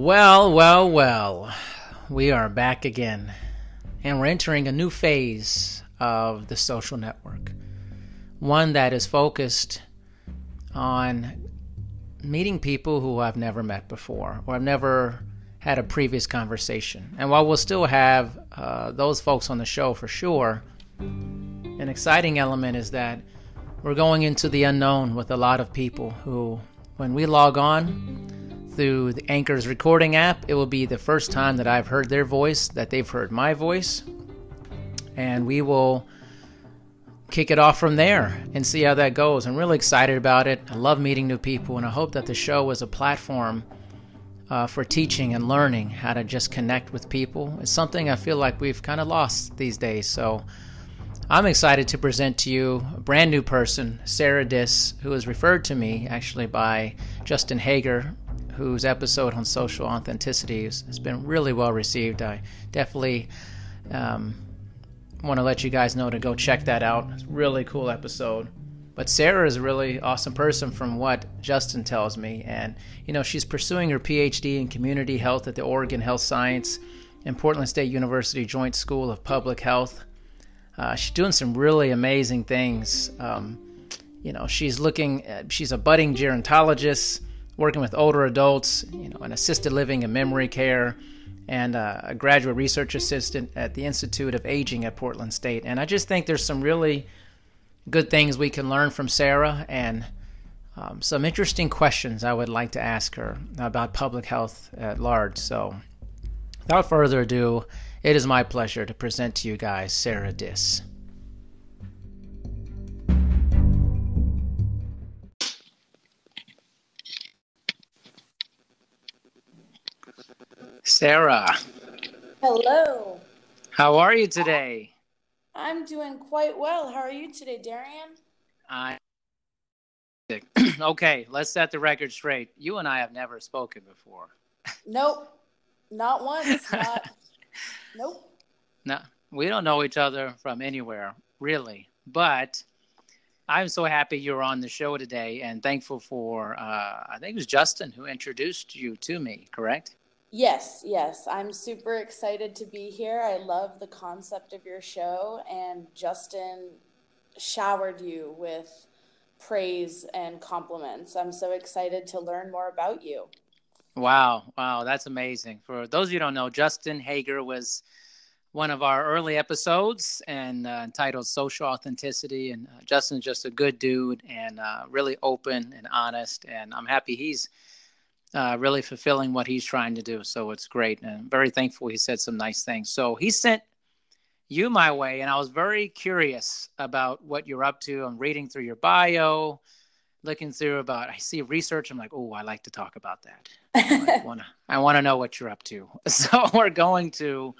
Well, well, well. We are back again. And we're entering a new phase of the social network. One that is focused on meeting people who I've never met before or I've never had a previous conversation. And while we'll still have uh, those folks on the show for sure, an exciting element is that we're going into the unknown with a lot of people who, when we log on, through the Anchor's recording app. It will be the first time that I've heard their voice, that they've heard my voice. And we will kick it off from there and see how that goes. I'm really excited about it. I love meeting new people, and I hope that the show is a platform uh, for teaching and learning how to just connect with people. It's something I feel like we've kind of lost these days. So I'm excited to present to you a brand new person, Sarah Dis, who was referred to me actually by Justin Hager whose episode on social authenticity has, been really well received. I definitely um, want to let you guys know to go check that out. It's a really cool episode. But Sarah is a really awesome person from what Justin tells me. And, you know, she's pursuing her PhD in community health at the Oregon Health Science and Portland State University Joint School of Public Health. Uh, she's doing some really amazing things. Um, you know, she's looking, at, she's a budding gerontologist working with older adults, you know, in assisted living and memory care, and uh, a graduate research assistant at the Institute of Aging at Portland State. And I just think there's some really good things we can learn from Sarah and um, some interesting questions I would like to ask her about public health at large. So, without further ado, it is my pleasure to present to you guys Sarah Diss. Sarah. Hello. How are you today? I'm doing quite well. How are you today, Darian? I okay, let's set the record straight. You and I have never spoken before. Nope. Not once. Not Nope. No, we don't know each other from anywhere, really. But I'm so happy you're on the show today and thankful for uh, I think it was Justin who introduced you to me, correct? Yes, yes. I'm super excited to be here. I love the concept of your show, and Justin showered you with praise and compliments. I'm so excited to learn more about you. Wow, wow, that's amazing. For those of you don't know, Justin Hager was one of our early episodes and uh, entitled Social Authenticity. And uh, Justin's just a good dude and uh, really open and honest. And I'm happy he's uh, really fulfilling what he's trying to do. So it's great. And I'm very thankful he said some nice things. So he sent you my way, and I was very curious about what you're up to. I'm reading through your bio, looking through about, I see research. I'm like, oh, I like to talk about that. I want to I wanna know what you're up to. So we're going to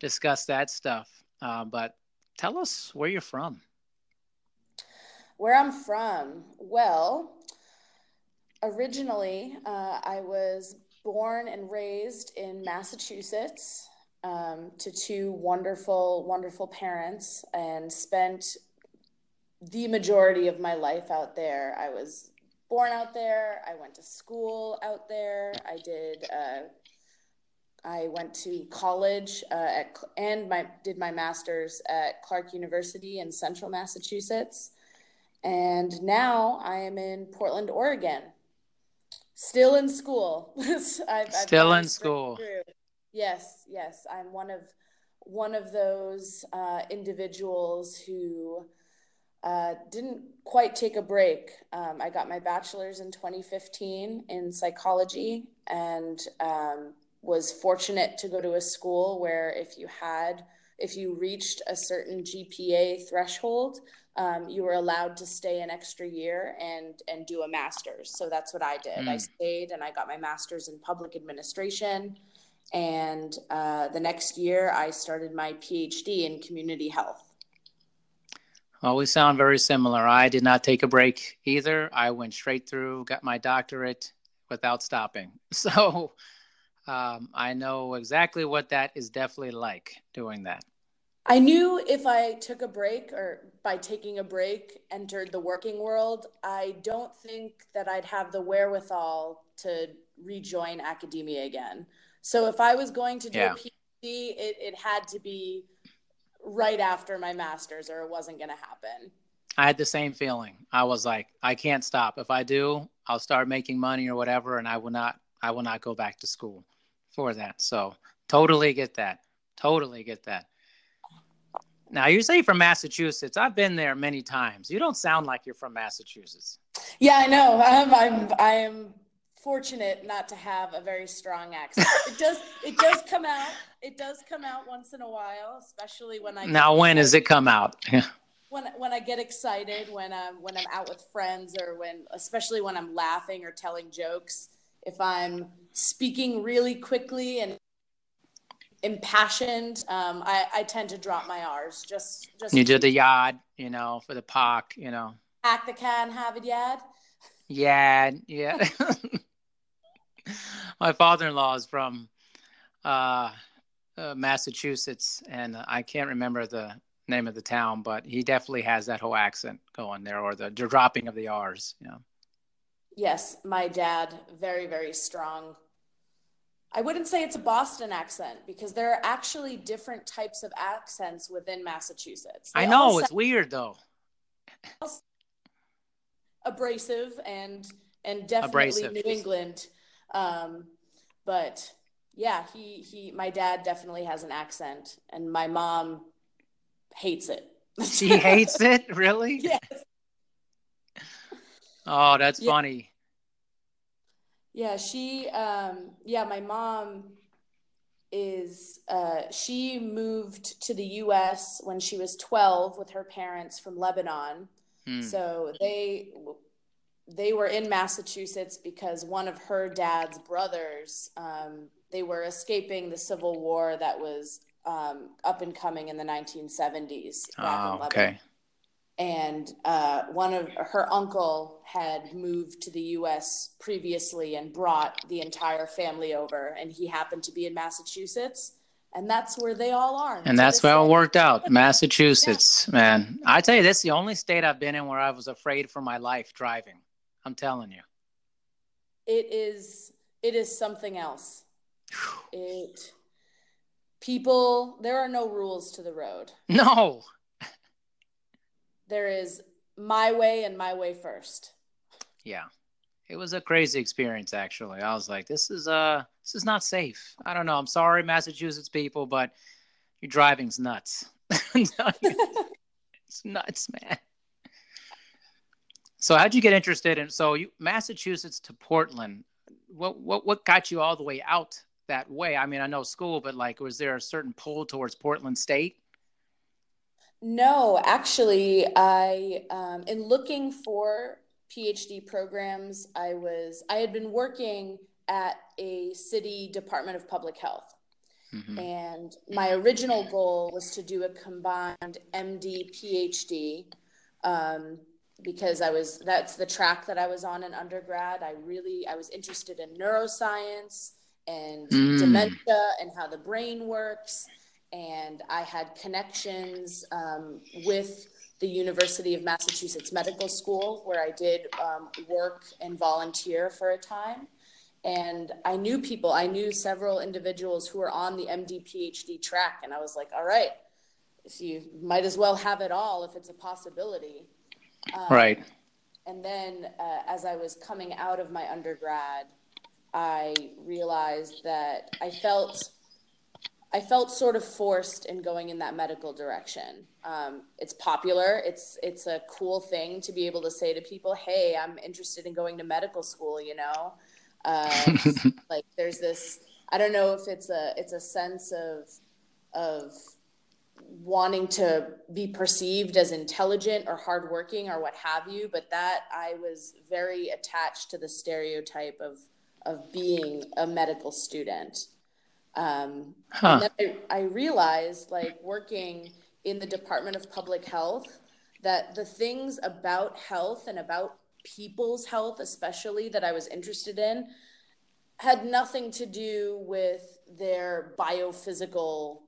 discuss that stuff. Uh, but tell us where you're from. Where I'm from? Well, originally, uh, I was born and raised in Massachusetts um, to two wonderful, wonderful parents and spent the majority of my life out there. I was born out there. I went to school out there. I did. Uh, I went to college uh, at, and my did my master's at Clark University in Central Massachusetts, and now I am in Portland, Oregon, Still in school. I've, Still I've in school. Through. Yes, yes. I'm one of one of those uh, individuals who uh, didn't quite take a break. Um, I got my bachelor's in 2015 in psychology and um, was fortunate to go to a school where if you had if you reached a certain GPA threshold, um, you were allowed to stay an extra year and and do a master's. So that's what I did. Mm. I stayed and I got my master's in public administration. And uh, the next year, I started my PhD in community health. Well, we sound very similar. I did not take a break either. I went straight through, got my doctorate without stopping. So um, I know exactly what that is definitely like doing that. I knew if I took a break or by taking a break entered the working world, I don't think that I'd have the wherewithal to rejoin academia again. So if I was going to do Yeah. a PhD, it, it had to be right after my master's or it wasn't going to happen. I had the same feeling. I was like, I can't stop. If I do, I'll start making money or whatever, and I will not. I will not go back to school for that. So totally get that. Totally get that. Now you say you're from Massachusetts. I've been there many times. You don't sound like you're from Massachusetts. Yeah, I know. I'm, I'm, I am fortunate not to have a very strong accent. It does, it does come out. It does come out once in a while, especially when I. Now when does it come out? when when I get excited, when I'm when I'm out with friends, or when especially when I'm laughing or telling jokes, if I'm speaking really quickly and impassioned, um, I, I tend to drop my R's. Just just you do the yard, you know, for the park, you know. act the can have it yet. Yeah, yeah. My father-in-law is from uh, uh, Massachusetts, and I can't remember the name of the town, but he definitely has that whole accent going there, or the dropping of the R's. You know. Yes, my dad, very very strong. I wouldn't say it's a Boston accent because there are actually different types of accents within Massachusetts. They I know it's weird though. abrasive and and definitely Abrasive. New England. Um, but yeah, he he my dad definitely has an accent and my mom hates it. She hates it, really? yes. Oh, that's Yeah. funny. Yeah, she um yeah, my mom is uh she moved to the US when she was 12 with her parents from Lebanon. Hmm. So they they were in Massachusetts because one of her dad's brothers um, they were escaping the Civil War that was um, up and coming in the 1970s. back in Oh, Lebanon. okay. And uh, one of her uncle had moved to the U.S. previously and brought the entire family over, and he happened to be in Massachusetts, and that's where they all are. And that's where it worked out. Massachusetts, man. I tell you, this is the only state I've been in where I was afraid for my life driving. I'm telling you. It is. It is something else. It. People, there are no rules to the road. No. There is my way and my way first. Yeah. It was a crazy experience actually. I was like, this is uh this is not safe. I don't know. I'm sorry, Massachusetts people, but your driving's nuts. it's nuts, man. So how'd you get interested in so you Massachusetts to Portland? What what what got you all the way out that way? I mean, I know school, but like was there a certain pull towards Portland State? No, actually, I um, in looking for PhD programs, I was I had been working at a city Department of Public Health, Mhm. and my original goal was to do a combined MD PhD um, because I was that's the track that I was on in undergrad. I really I was interested in neuroscience and Mm. dementia and how the brain works and I had connections um, with the University of Massachusetts Medical School, where I did um, work and volunteer for a time. And I knew people, I knew several individuals who were on the MD PhD track. And I was like, all right, if you might as well have it all if it's a possibility. Um, Right. and then uh, as I was coming out of my undergrad, I realized that I felt I felt sort of forced in going in that medical direction. Um, it's popular. It's it's a cool thing to be able to say to people, "Hey, I'm interested in going to medical school." You know, uh, like there's this. I don't know if it's a it's a sense of of wanting to be perceived as intelligent or hardworking or what have you, but that I was very attached to the stereotype of of being a medical student. Um, Huh. and then I, I realized, like working in the Department of Public Health, that the things about health and about people's health, especially that I was interested in, had nothing to do with their biophysical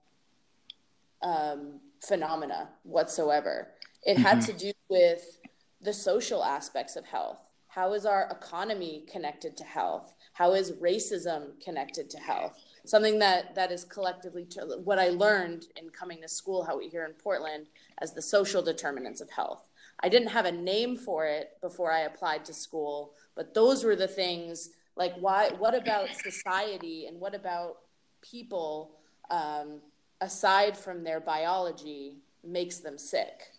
um, phenomena whatsoever. It had Mhm. to do with the social aspects of health. How is our economy connected to health? How is racism connected to health? Something that that is collectively what I learned in coming to school how we here in Portland as the social determinants of health. I didn't have a name for it before I applied to school, but those were the things like why what about society and what about people um, aside from their biology makes them sick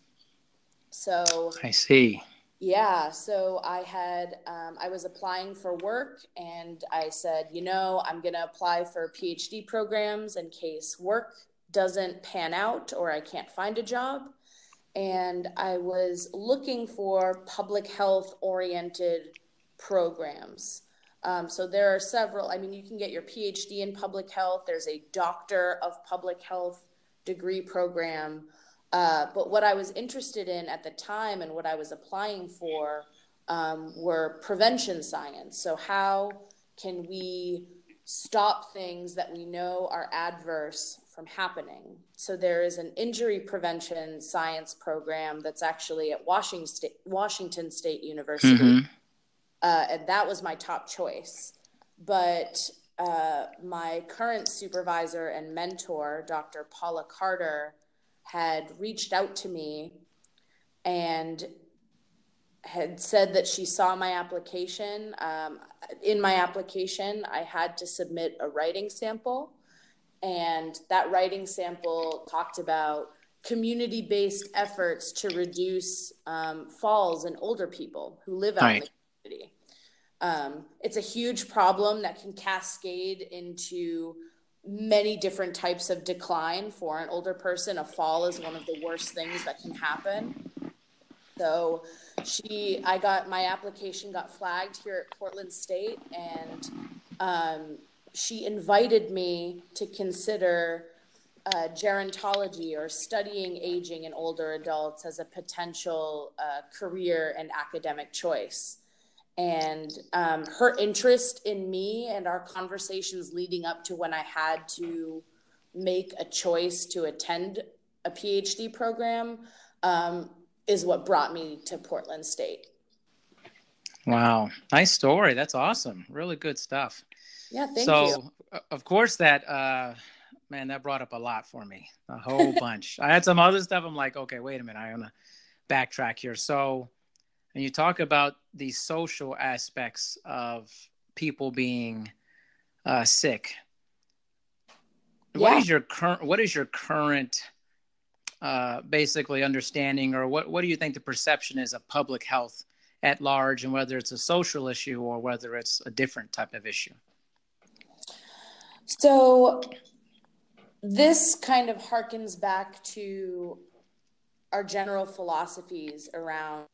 so i see yeah so i had um, i was applying for work and i said you know i'm going to apply for phd programs in case work doesn't pan out or i can't find a job and i was looking for public health oriented programs um, so there are several. I mean, you can get your PhD in public health. There's a doctor of public health degree program. Uh, but what I was interested in at the time and what I was applying for um, were prevention science. So how can we stop things that we know are adverse from happening? So there is an injury prevention science program that's actually at Washington State, Washington State University. Mm-hmm uh, and that was my top choice. But uh, my current supervisor and mentor, Dr. Paula Carter, had reached out to me and had said that she saw my application. Um, in my application, I had to submit a writing sample, and that writing sample talked about community based efforts to reduce um, falls in older people who live out right. in the community. Um, it's a huge problem that can cascade into many different types of decline for an older person. A fall is one of the worst things that can happen. So she, I got my application got flagged here at Portland State, and um, she invited me to consider uh, gerontology or studying aging in older adults as a potential uh, career and academic choice and um, her interest in me and our conversations leading up to when I had to make a choice to attend a PhD program um, is what brought me to Portland State. Wow, nice story. That's awesome. Really good stuff. Yeah, thank so, you. So, of course, that uh, man, that brought up a lot for me, a whole bunch. I had some other stuff. I'm like, okay, wait a minute, I want to backtrack here. So, and you talk about the social aspects of people being uh, sick. Yeah. What is your current? What is your current, uh, basically understanding, or what? What do you think the perception is of public health at large, and whether it's a social issue or whether it's a different type of issue? So, this kind of harkens back to our general philosophies around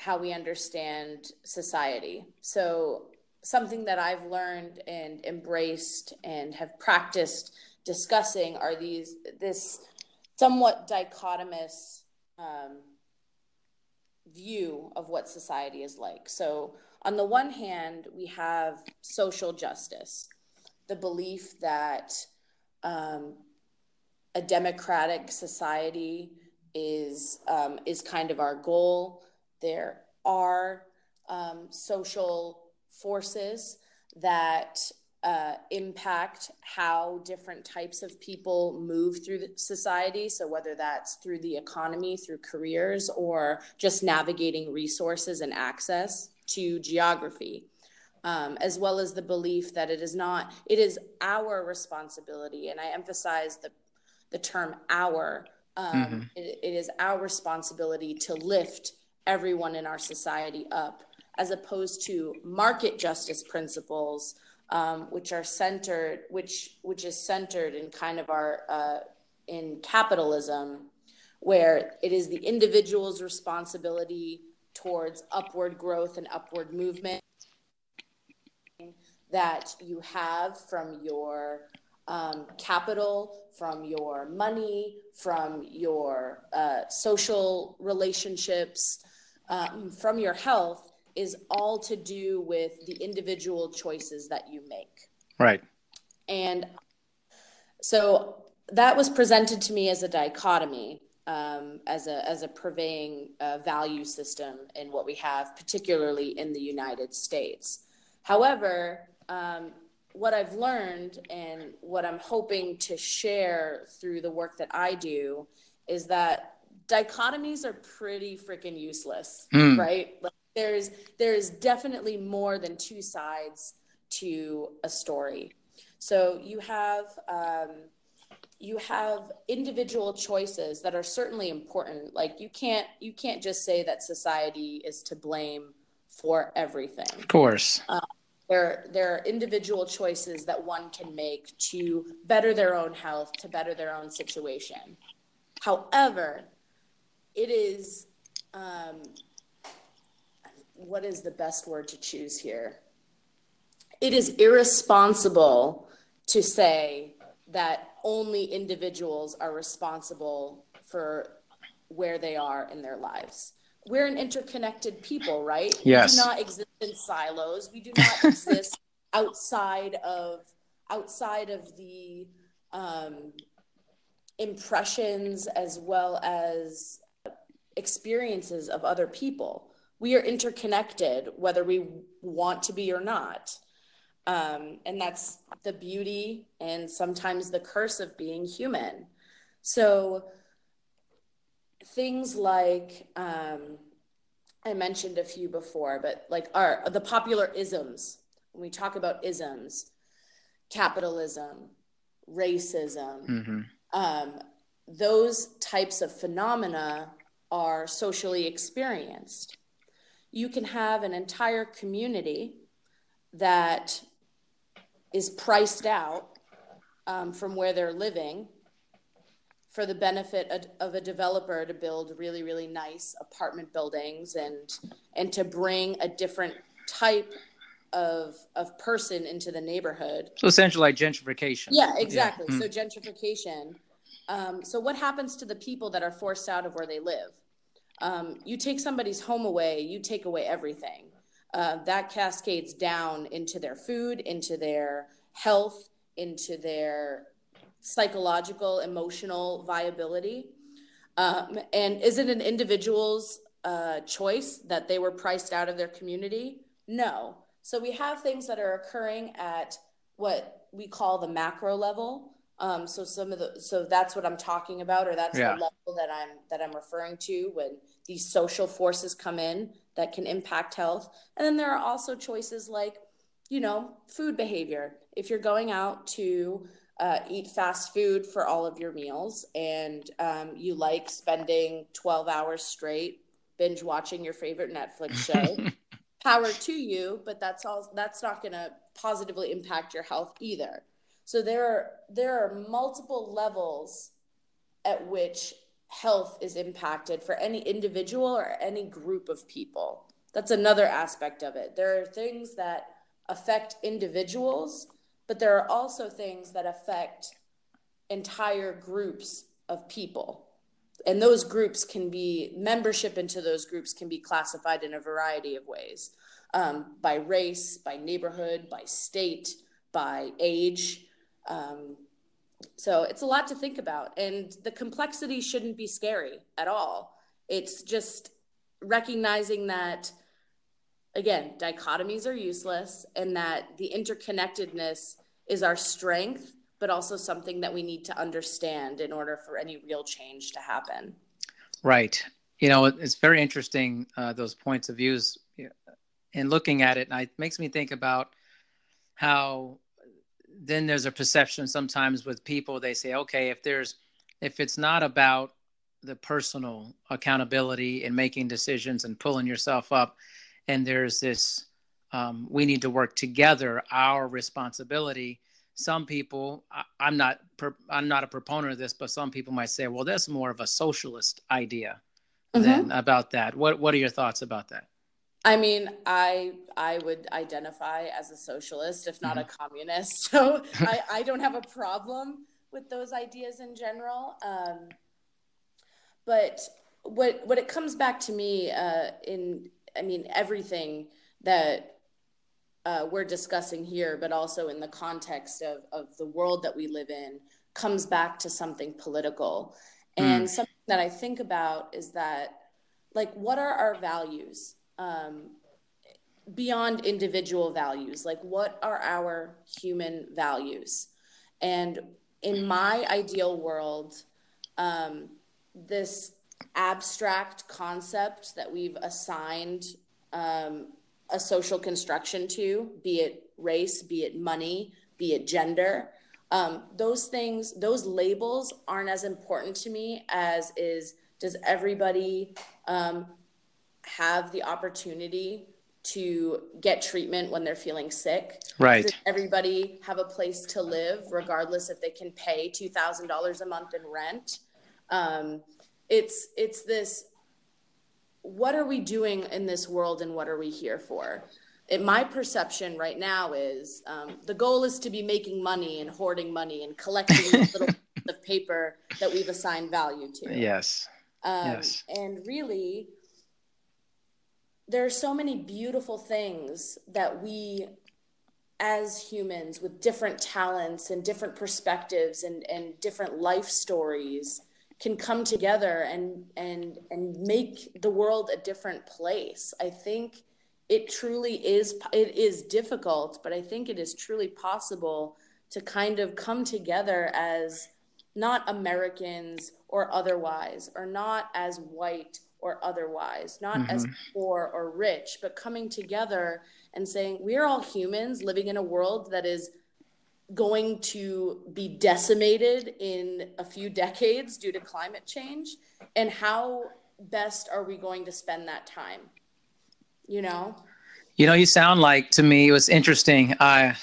how we understand society. So, something that I've learned and embraced and have practiced discussing are these this somewhat dichotomous um, view of what society is like. So, on the one hand, we have social justice, the belief that um, a democratic society is um, is kind of our goal there are um, social forces that uh, impact how different types of people move through society. So, whether that's through the economy, through careers, or just navigating resources and access to geography, um, as well as the belief that it is not, it is our responsibility. And I emphasize the, the term our. Um, mm-hmm. it, it is our responsibility to lift everyone in our society up, as opposed to market justice principles, um, which are centered, which which is centered in kind of our uh, in capitalism, where it is the individual's responsibility towards upward growth and upward movement that you have from your um, capital, from your money, from your uh, social relationships, um, from your health is all to do with the individual choices that you make. Right. And so that was presented to me as a dichotomy. um, as a as a purveying uh, value system in what we have, particularly in the United States. However, um, what I've learned and what I'm hoping to share through the work that I do is that dichotomies are pretty freaking useless, mm. right? Like there's there's definitely more than two sides to a story. So you have um, you have individual choices that are certainly important. Like you can't you can't just say that society is to blame for everything. Of course. Um, there, there are individual choices that one can make to better their own health, to better their own situation. However, it is um, what is the best word to choose here? It is irresponsible to say that only individuals are responsible for where they are in their lives. We're an interconnected people, right? Yes. We do not exist in silos. We do not exist outside of outside of the um, impressions as well as experiences of other people. We are interconnected, whether we want to be or not. Um, and that's the beauty and sometimes the curse of being human. So, things like um, I mentioned a few before, but like our the popular isms. When we talk about isms, capitalism, racism, mm-hmm. um, those types of phenomena are socially experienced. You can have an entire community that is priced out um, from where they're living for the benefit of a developer to build really really nice apartment buildings and and to bring a different type of of person into the neighborhood so essentially like gentrification yeah exactly yeah. so mm. gentrification um, so what happens to the people that are forced out of where they live um, you take somebody's home away you take away everything uh, that cascades down into their food, into their health, into their psychological, emotional viability. Um, and is it an individual's uh, choice that they were priced out of their community? No. So we have things that are occurring at what we call the macro level. Um, so some of the so that's what I'm talking about, or that's yeah. the level that I'm that I'm referring to when these social forces come in that can impact health. And then there are also choices like, you know, food behavior. If you're going out to uh, eat fast food for all of your meals and um, you like spending 12 hours straight binge watching your favorite Netflix show, power to you, but that's all that's not going to positively impact your health either. So there are there are multiple levels at which health is impacted for any individual or any group of people. That's another aspect of it. There are things that affect individuals, but there are also things that affect entire groups of people. And those groups can be, membership into those groups can be classified in a variety of ways um, by race, by neighborhood, by state, by age. Um, so it's a lot to think about. And the complexity shouldn't be scary at all. It's just recognizing that, again, dichotomies are useless and that the interconnectedness is our strength, but also something that we need to understand in order for any real change to happen. Right. You know, it's very interesting, uh, those points of views. And looking at it, and it makes me think about how then there's a perception sometimes with people they say okay if there's if it's not about the personal accountability and making decisions and pulling yourself up and there's this um, we need to work together our responsibility some people I, am not i'm not a proponent of this but some people might say well that's more of a socialist idea mm-hmm. than about that what what are your thoughts about that I mean, I I would identify as a socialist, if not mm-hmm. a communist. So I, I don't have a problem with those ideas in general. Um, but what what it comes back to me uh, in, I mean, everything that uh, we're discussing here, but also in the context of of the world that we live in, comes back to something political and mm. something that I think about is that, like, what are our values um, beyond individual values? Like, what are our human values? And in my ideal world, um, this abstract concept that we've assigned um, a social construction to, be it race, be it money, be it gender, um, those things, those labels aren't as important to me as is does everybody um, have the opportunity to get treatment when they're feeling sick? Right. Does everybody have a place to live, regardless if they can pay two thousand dollars a month in rent? Um, it's it's this. What are we doing in this world, and what are we here for? it, my perception right now is um, the goal is to be making money and hoarding money and collecting little of paper that we've assigned value to. Yes. Um, yes. And really, there are so many beautiful things that we, as humans with different talents and different perspectives and, and different life stories, can come together and and and make the world a different place. I think it truly is it is difficult but i think it is truly possible to kind of come together as not americans or otherwise or not as white or otherwise not mm-hmm. as poor or rich but coming together and saying we're all humans living in a world that is going to be decimated in a few decades due to climate change. And how best are we going to spend that time? You know? You know you sound like to me it was interesting. I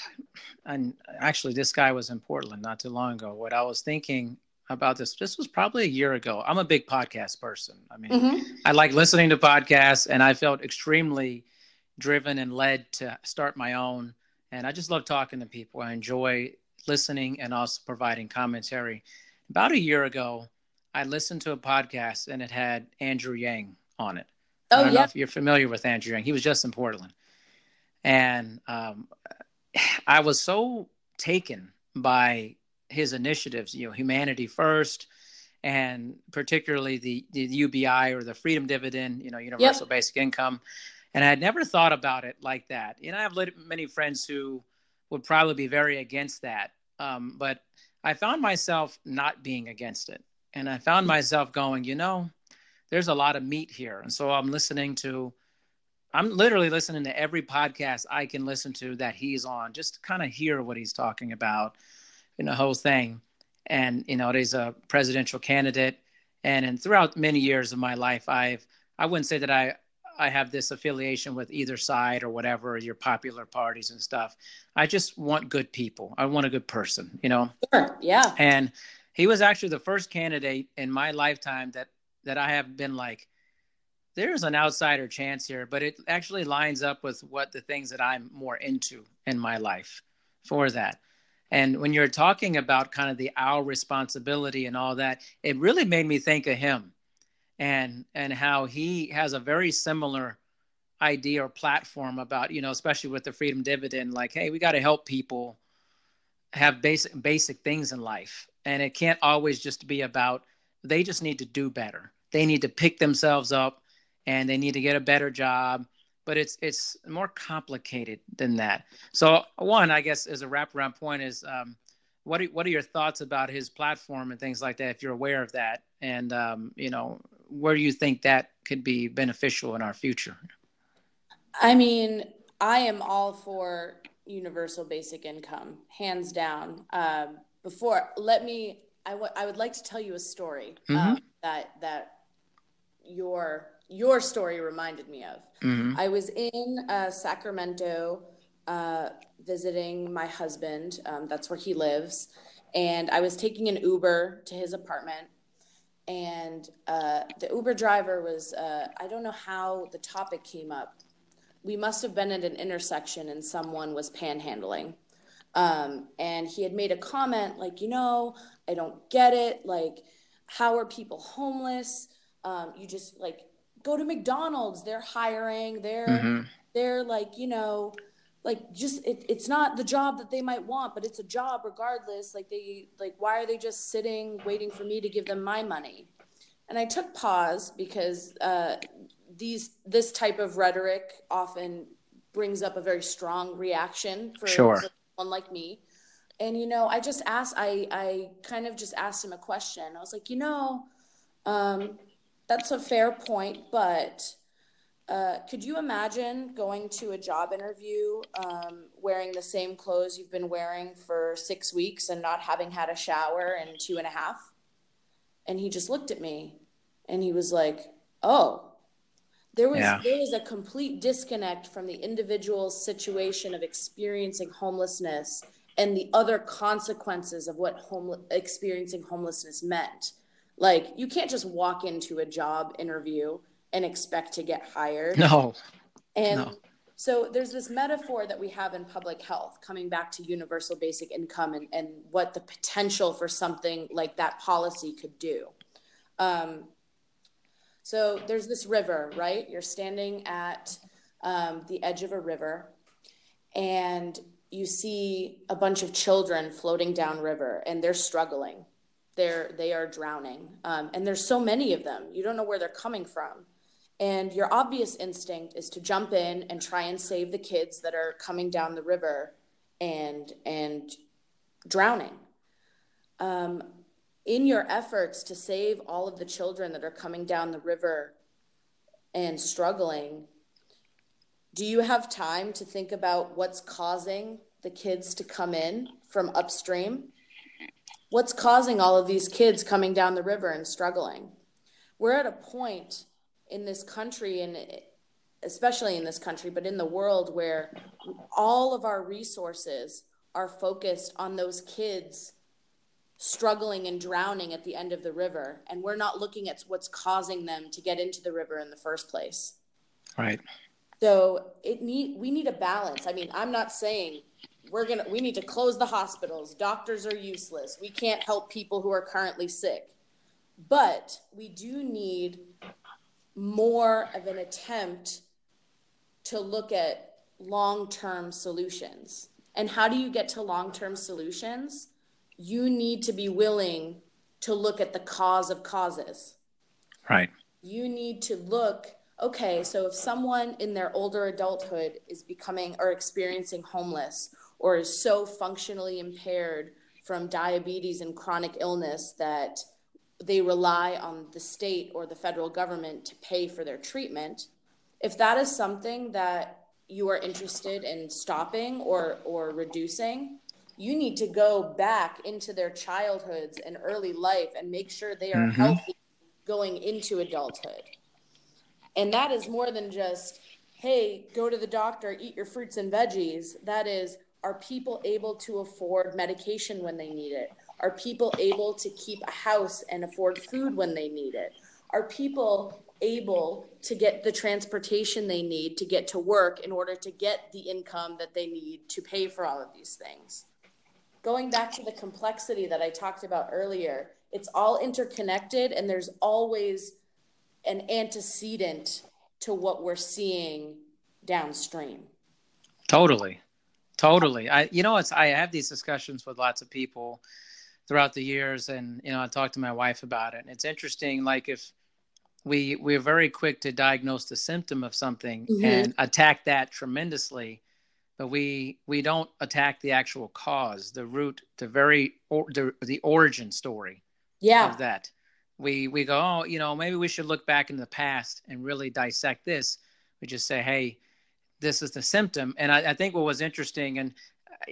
and actually this guy was in portland not too long ago. What i was thinking about this this was probably a year ago i'm a big podcast person i mean mm-hmm. i like listening to podcasts and i felt extremely driven and led to start my own and i just love talking to people i enjoy listening and also providing commentary about a year ago i listened to a podcast and it had andrew yang on it Oh, I don't yeah. know if you're familiar with Andrew Yang. He was just in Portland. And um, I was so taken by his initiatives, you know, Humanity First, and particularly the, the UBI or the Freedom Dividend, you know, Universal yep. Basic Income. And I had never thought about it like that. Know, I have many friends who would probably be very against that. Um, but I found myself not being against it. And I found myself going, you know, there's a lot of meat here. And so I'm listening to, I'm literally listening to every podcast I can listen to that he's on, just kind of hear what he's talking about in the whole thing. And, you know, he's a presidential candidate. And, and throughout many years of my life, I've, I wouldn't say that I, I have this affiliation with either side or whatever, your popular parties and stuff. I just want good people. I want a good person, you know? Sure. Yeah. And he was actually the first candidate in my lifetime that that I have been like, there's an outsider chance here, but it actually lines up with what the things that I'm more into in my life for that. And when you're talking about kind of the our responsibility and all that, it really made me think of him and and how he has a very similar idea or platform about, you know, especially with the freedom dividend, like, hey, we got to help people have basic basic things in life. And it can't always just be about they just need to do better they need to pick themselves up and they need to get a better job but it's it's more complicated than that. So one i guess as a wraparound point is um, what are, what are your thoughts about his platform and things like that if you're aware of that? And um, you know where do you think that could be beneficial in our future? I mean i am all for universal basic income hands down. Um, before let me I, w- I would like to tell you a story mm-hmm. um, that that your your story reminded me of. Mm-hmm. I was in uh, Sacramento uh, visiting my husband. Um, that's where he lives, and I was taking an Uber to his apartment. And uh, the Uber driver was, uh, I don't know how the topic came up. We must have been at an intersection and someone was panhandling. Um, and he had made a comment like, you know, I don't get it. Like, how are people homeless? Um, you just like go to McDonald's. They're hiring. They're mm-hmm. they're like you know like just it, it's not the job that they might want, but it's a job regardless. Like they like why are they just sitting waiting for me to give them my money? And I took pause because uh, these this type of rhetoric often brings up a very strong reaction for, sure. for someone like me. And you know, I just asked. I I kind of just asked him a question. I was like, you know, um, that's a fair point, but uh, could you imagine going to a job interview um, wearing the same clothes you've been wearing for six weeks and not having had a shower in two and a half? And he just looked at me and he was like, Oh, there was yeah. there was a complete disconnect from the individual's situation of experiencing homelessness and the other consequences of what home experiencing homelessness meant. Like you can't just walk into a job interview and expect to get hired. No. And no. so there's this metaphor that we have in public health, coming back to universal basic income and, and what the potential for something like that policy could do. Um, so there's this river, right? You're standing at um, the edge of a river and you see a bunch of children floating down river and they're struggling they're they are drowning. Um, and there's so many of them. You don't know where they're coming from. And your obvious instinct is to jump in and try and save the kids that are coming down the river and and drowning. Um, in your efforts to save all of the children that are coming down the river and struggling do you have time to think about what's causing the kids to come in from upstream what's causing all of these kids coming down the river and struggling we're at a point in this country and especially in this country, but in the world where all of our resources are focused on those kids struggling and drowning at the end of the river. And we're not looking at what's causing them to get into the river in the first place. Right. So it need we need a balance. I mean, I'm not saying we're gonna we need to close the hospitals. Doctors are useless. We can't help people who are currently sick. But we do need more of an attempt to look at long term solutions. And how do you get to long term solutions? You need to be willing to look at the cause of causes. Right. You need to look, okay, so if someone in their older adulthood is becoming or experiencing homeless or is so functionally impaired from diabetes and chronic illness that they rely on the state or the federal government to pay for their treatment. If that is something that you are interested in stopping or, or reducing, you need to go back into their childhoods and early life and make sure they are mm-hmm. healthy going into adulthood. And that is more than just, hey, go to the doctor, eat your fruits and veggies. That is, are people able to afford medication when they need it? Are people able to keep a house and afford food when they need it? Are people able to get the transportation they need to get to work in order to get the income that they need to pay for all of these things? Going back to the complexity that I talked about earlier, it's all interconnected and there's always an antecedent to what we're seeing downstream. Totally. Totally. I you know it's I have these discussions with lots of people throughout the years and you know i talk to my wife about it and it's interesting like if we we're very quick to diagnose the symptom of something mm-hmm. and attack that tremendously but we we don't attack the actual cause the root the very or, the, the origin story yeah. of that we we go oh you know maybe we should look back in the past and really dissect this we just say hey this is the symptom and I, I think what was interesting and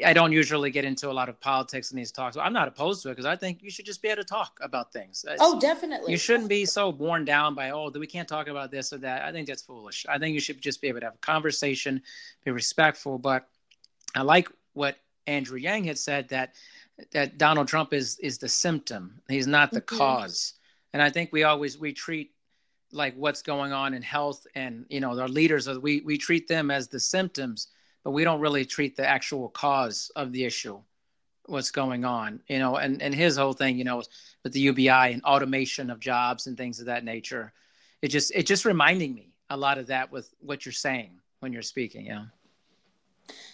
I don't usually get into a lot of politics in these talks. I'm not opposed to it because I think you should just be able to talk about things. oh, definitely. You shouldn't be so worn down by oh, we can't talk about this or that. I think that's foolish. I think you should just be able to have a conversation, be respectful. But I like what Andrew Yang had said that that Donald Trump is is the symptom. He's not the mm-hmm. cause. And I think we always we treat like what's going on in health and you know our leaders uh, we we treat them as the symptoms but we don't really treat the actual cause of the issue what's going on you know and and his whole thing you know with the ubi and automation of jobs and things of that nature. It just it just reminding me a lot of that with what you're saying when you're speaking yeah.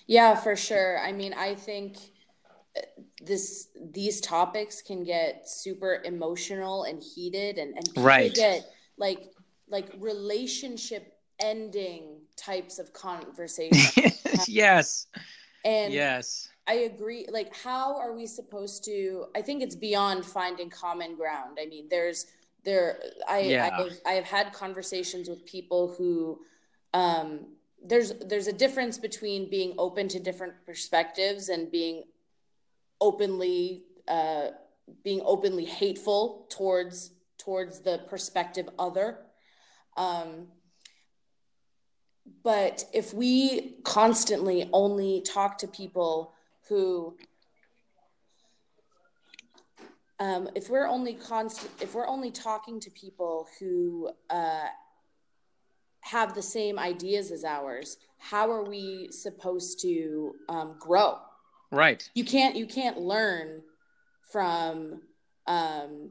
Yeah for sure. I mean i think uh, this these topics can get super emotional and heated and, and people right. get like like relationship ending types of conversation yes. And yes. I agree like how are we supposed to i think it's beyond finding common ground. I mean there's there i Yeah. I've, i have had conversations with people who um there's there's a difference between being open to different perspectives and being openly uh being openly hateful towards towards the perspective other. Um but if we constantly only talk to people who um, if we're only constant if we're only talking to people who uh, have the same ideas as ours how are we supposed to um, grow? Right. You can't you can't learn from um,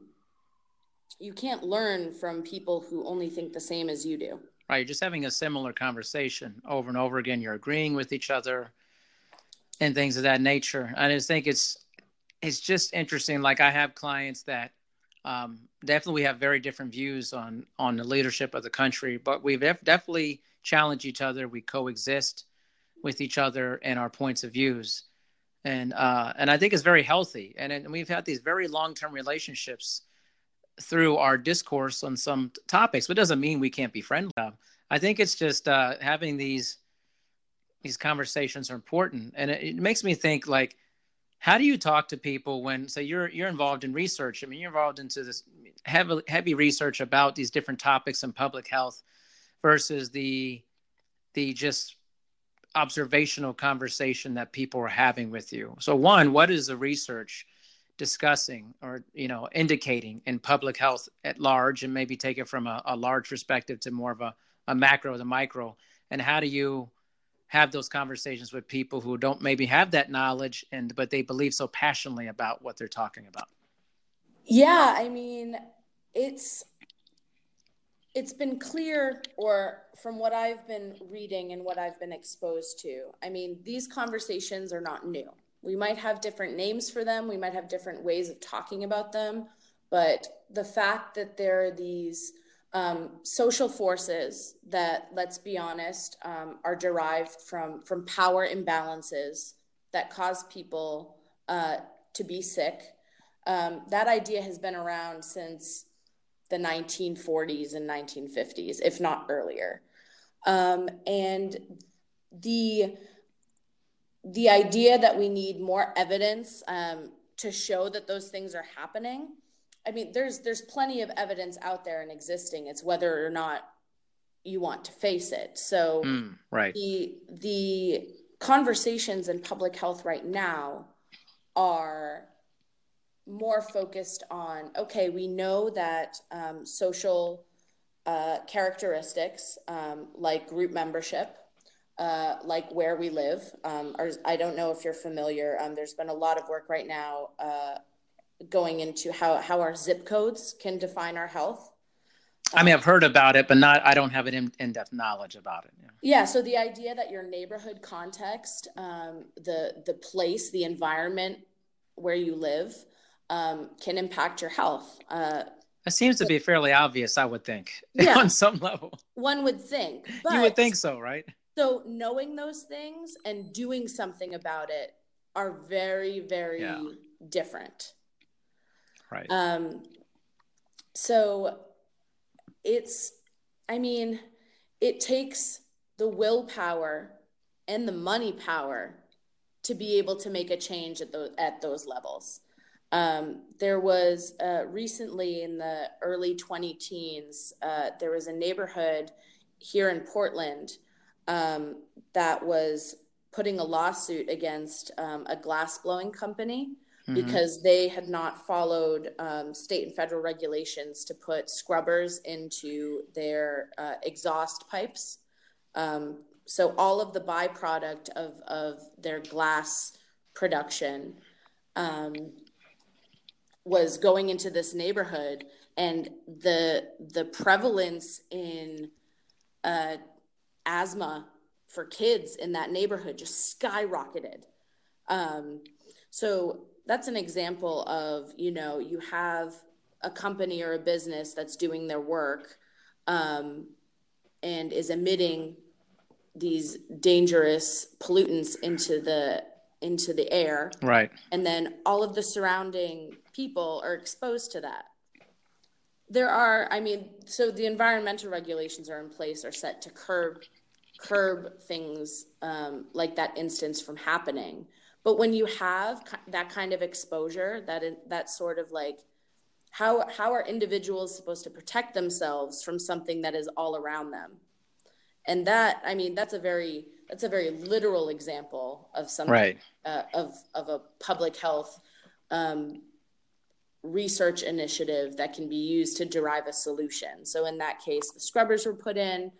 you can't learn from people who only think the same as you do. Right you're just having a similar conversation over and over again. You're agreeing with each other and things of that nature. I just think it's it's just interesting. Like i have clients that um, definitely we have very different views on on the leadership of the country but we've def- definitely challenged each other. We coexist with each other and our points of views. And uh, and i think it's very healthy. And, and we've had these very long-term relationships through our discourse on some t- topics, but doesn't mean we can't be friendly. Uh, I think it's just uh, having these these conversations are important, and it, it makes me think like, how do you talk to people when, say, you're you're involved in research? I mean, you're involved into this heavy heavy research about these different topics in public health versus the the just observational conversation that people are having with you. So, one, what is the research? Discussing or you know indicating in public health at large and maybe take it from a, a large perspective to more of a, a macro to micro. And how do you have those conversations with people who don't maybe have that knowledge and but they believe so passionately about what they're talking about? Yeah i mean it's it's been clear or from what i've been reading and what i've been exposed to i mean these conversations are not new we might have different names for them, we might have different ways of talking about them, but the fact that there are these um, social forces that, let's be honest, um, are derived from from power imbalances that cause people uh, to be sick. Um, that idea has been around since the 1940s and 1950s, if not earlier. Um, and the the idea that we need more evidence um, to show that those things are happening i mean there's there's plenty of evidence out there and existing. It's whether or not you want to face it. So mm, right. the the conversations in public health right now are more focused on okay we know that um, social uh, characteristics um, like group membership uh, like where we live. Um, or, I don't know if you're familiar. Um, there's been a lot of work right now uh, going into how, how our zip codes can define our health. I mean, I've heard about it, but not. I don't have an in, in-depth knowledge about it. Yeah. yeah. So the idea that your neighborhood context, um, the the place, the environment where you live, um, can impact your health. Uh, it seems to be fairly obvious, I would think, yeah. on some level. One would think. But, you would think so, right? So knowing those things and doing something about it are very, very yeah. different. Right. Um, so it's, I mean, it takes the willpower and the money power to be able to make a change at those at those levels. Um, there was uh, recently in the early 20 teens, uh, there was a neighborhood here in Portland um, that was putting a lawsuit against um, a glass blowing company mm-hmm. because they had not followed um, state and federal regulations to put scrubbers into their uh, exhaust pipes. Um, so all of the byproduct of, of their glass production um, was going into this neighborhood and the the prevalence in uh, asthma for kids in that neighborhood just skyrocketed. Um, so that's an example of, you know, you have a company or a business that's doing their work um, and is emitting these dangerous pollutants into the into the air. Right. And then all of the surrounding people are exposed to that there are i mean so the environmental regulations are in place are set to curb curb things um, like that instance from happening but when you have that kind of exposure that that sort of like how how are individuals supposed to protect themselves from something that is all around them and that i mean that's a very that's a very literal example of something right. uh, of of a public health um, research initiative that can be used to derive a solution so in that case the scrubbers were put in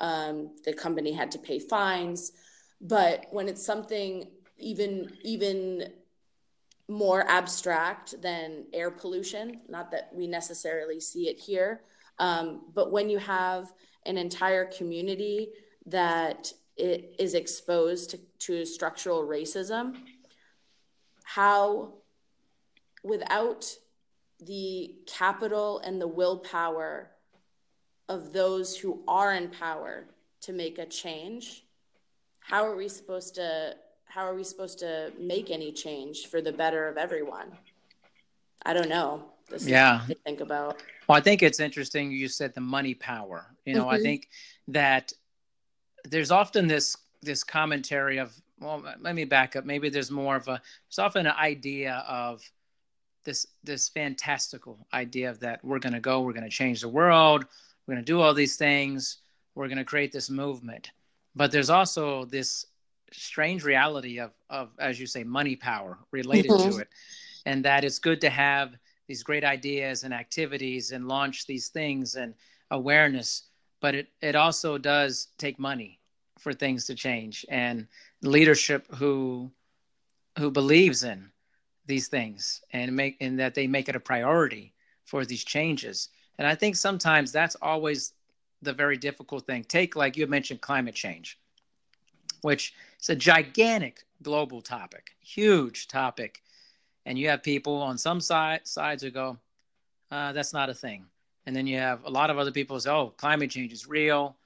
um, the company had to pay fines but when it's something even even more abstract than air pollution. Not that we necessarily see it here, um, but when you have an entire community that is exposed to, to structural racism, how without the capital and the willpower of those who are in power to make a change, how are we supposed to how are we supposed to make any change for the better of everyone? I don't know. This yeah. think about. Well, I think it's interesting. You said the money power. You know, mm-hmm. I think that there's often this this commentary of well, let me back up. Maybe there's more of a. There's often an idea of this this fantastical idea of that we're going to go, we're going to change the world, we're going to do all these things, we're going to create this movement. But there's also this strange reality of of as you say money power related mm-hmm. to it and that it's good to have these great ideas and activities and launch these things and awareness but it it also does take money for things to change and leadership who who believes in these things and make and that they make it a priority for these changes and i think sometimes that's always the very difficult thing take like you mentioned climate change which is a gigantic global topic, huge topic. And you have people on some side, sides who go, uh, that's not a thing. And then you have a lot of other people say, oh, climate change is real,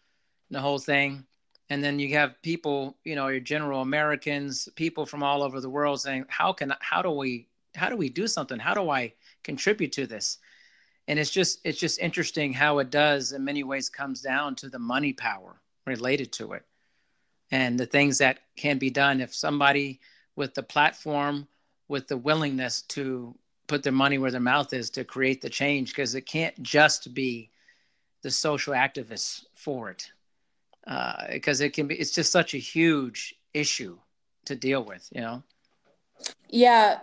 the whole thing. And then you have people, you know, your general Americans, people from all over the world saying, how can, how do we, how do we do something? How do I contribute to this? And it's just, it's just interesting how it does in many ways comes down to the money power related to it and the things that can be done if somebody with the platform with the willingness to put their money where their mouth is to create the change because it can't just be the social activists for it because uh, it can be it's just such a huge issue to deal with you know? Yeah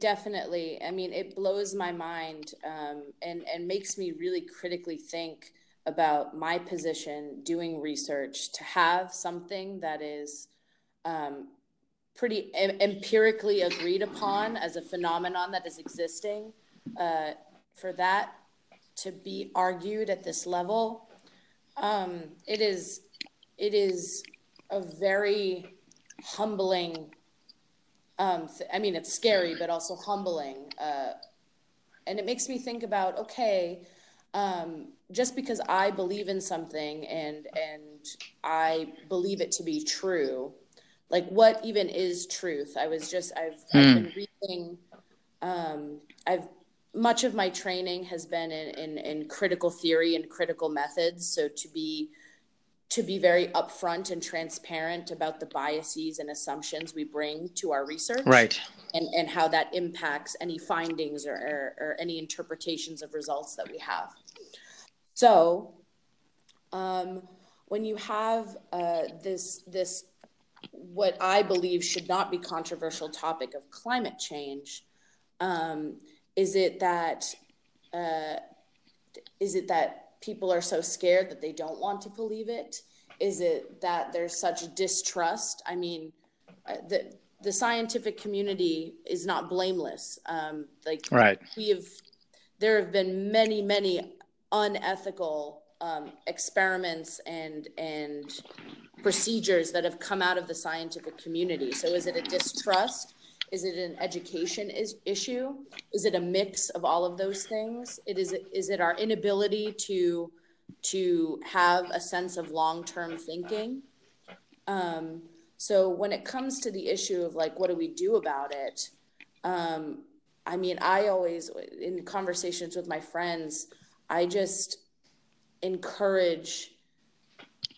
definitely. I mean it blows my mind um, and and makes me really critically think about my position doing research to have something that is um, pretty em- empirically agreed upon as a phenomenon that is existing uh, for that to be argued at this level um, it is it is a very humbling um, th- i mean it's scary but also humbling uh, and it makes me think about okay um, just because I believe in something and and I believe it to be true, like what even is truth? I was just I've, mm. I've hmm. been reading. Um, I've much of my training has been in, in, in critical theory and critical methods. So to be to be very upfront and transparent about the biases and assumptions we bring to our research, right? And and how that impacts any findings or, or, or any interpretations of results that we have. So, um, when you have uh, this this what I believe should not be controversial topic of climate change, um, is it that uh, is it that people are so scared that they don't want to believe it? Is it that there's such distrust? I mean, uh, the the scientific community is not blameless. Um, like right. we have, there have been many many unethical um, experiments and and procedures that have come out of the scientific community. So is it a distrust? Is it an education is, issue? Is it a mix of all of those things? It is is it our inability to to have a sense of long-term thinking? Um, so when it comes to the issue of like what do we do about it? Um, I mean, I always in conversations with my friends, I just encourage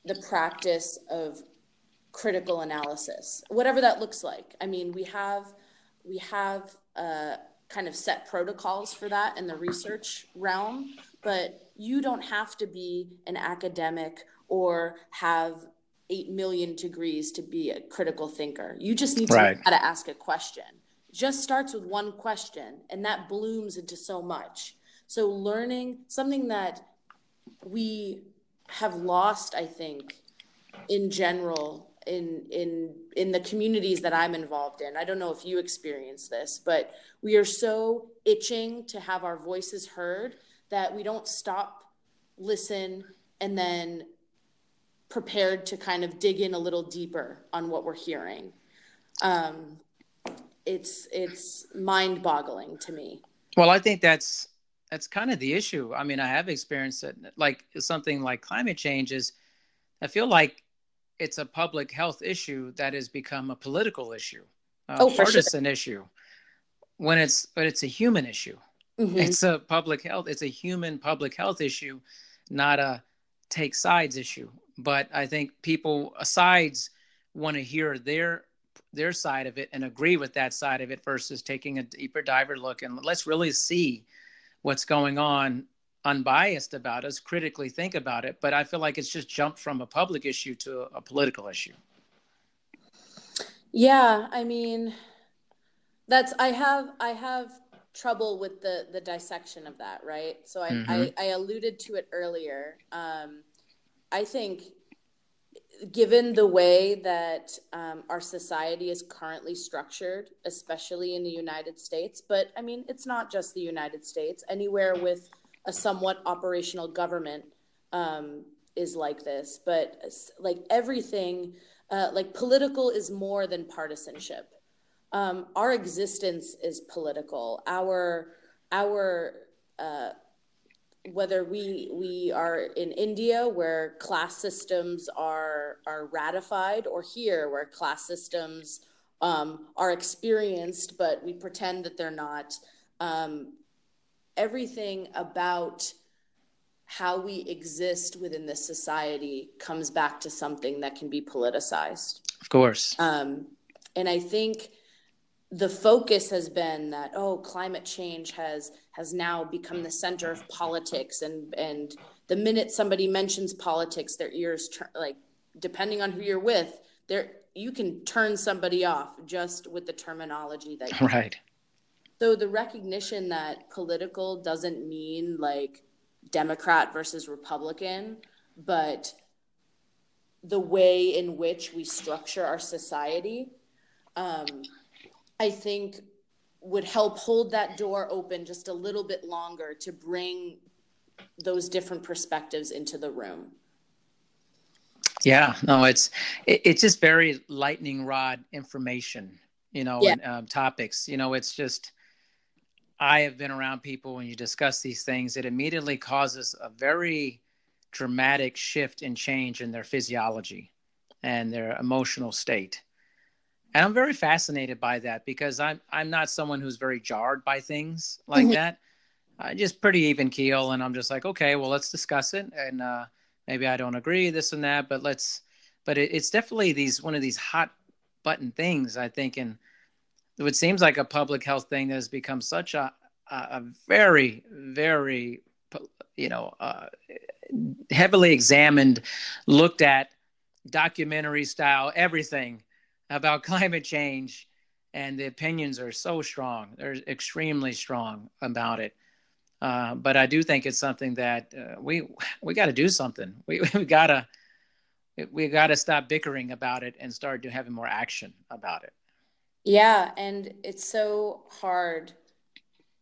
the practice of critical analysis, whatever that looks like. I mean, we have we have uh, kind of set protocols for that in the research realm, but you don't have to be an academic or have 8 million degrees to be a critical thinker. You just need to right. know how to ask a question. Just starts with one question and that blooms into so much. So learning something that we have lost, I think, in general in in in the communities that I'm involved in. I don't know if you experience this, but we are so itching to have our voices heard that we don't stop, listen, and then prepared to kind of dig in a little deeper on what we're hearing. Um, it's it's mind-boggling to me. Well, I think that's that's kind of the issue. I mean, I have experienced it. Like something like climate change is. I feel like it's a public health issue that has become a political issue, a oh, partisan sure. issue. When it's but it's a human issue. Mm-hmm. It's a public health. It's a human public health issue, not a take sides issue. But I think people sides want to hear their their side of it and agree with that side of it versus taking a deeper diver look and let's really see what's going on unbiased about us, critically think about it. But I feel like it's just jumped from a public issue to a, political issue. Yeah, I mean, that's I have I have trouble with the the dissection of that, right? So I mm-hmm. I, I, alluded to it earlier. Um, I think given the way that um, our society is currently structured, especially in the United States, but I mean, it's not just the United States. Anywhere with a somewhat operational government um, is like this, but like everything, uh, like political is more than partisanship. Um, our existence is political. Our our uh, whether we we are in India where class systems are are ratified, or here where class systems um, are experienced, but we pretend that they're not. Um, everything about how we exist within this society comes back to something that can be politicized. Of course. Um, and I think the focus has been that oh, climate change has has now become the center of politics, and and the minute somebody mentions politics, their ears turn like depending on who you're with, there you can turn somebody off just with the terminology that right so the recognition that political doesn't mean like Democrat versus Republican, but the way in which we structure our society, um, I think would help hold that door open just a little bit longer to bring those different perspectives into the room. Yeah, no, it's it, it's just very lightning rod information, you know, yeah. and um, topics. You know, it's just I have been around people when you discuss these things, it immediately causes a very dramatic shift and change in their physiology and their emotional state. And I'm very fascinated by that because I'm I'm not someone who's very jarred by things like mm-hmm. that. I'm just pretty even keel, and I'm just like, okay, well, let's discuss it, and uh, maybe I don't agree this and that, but let's. But it, it's definitely these one of these hot button things I think, and it seems like a public health thing that has become such a a very very you know uh, heavily examined, looked at documentary style everything about climate change, and the opinions are so strong. They're extremely strong about it. Uh, but I do think it's something that uh, we we got to do something. We we gotta we got to stop bickering about it and start to having more action about it. Yeah, and it's so hard.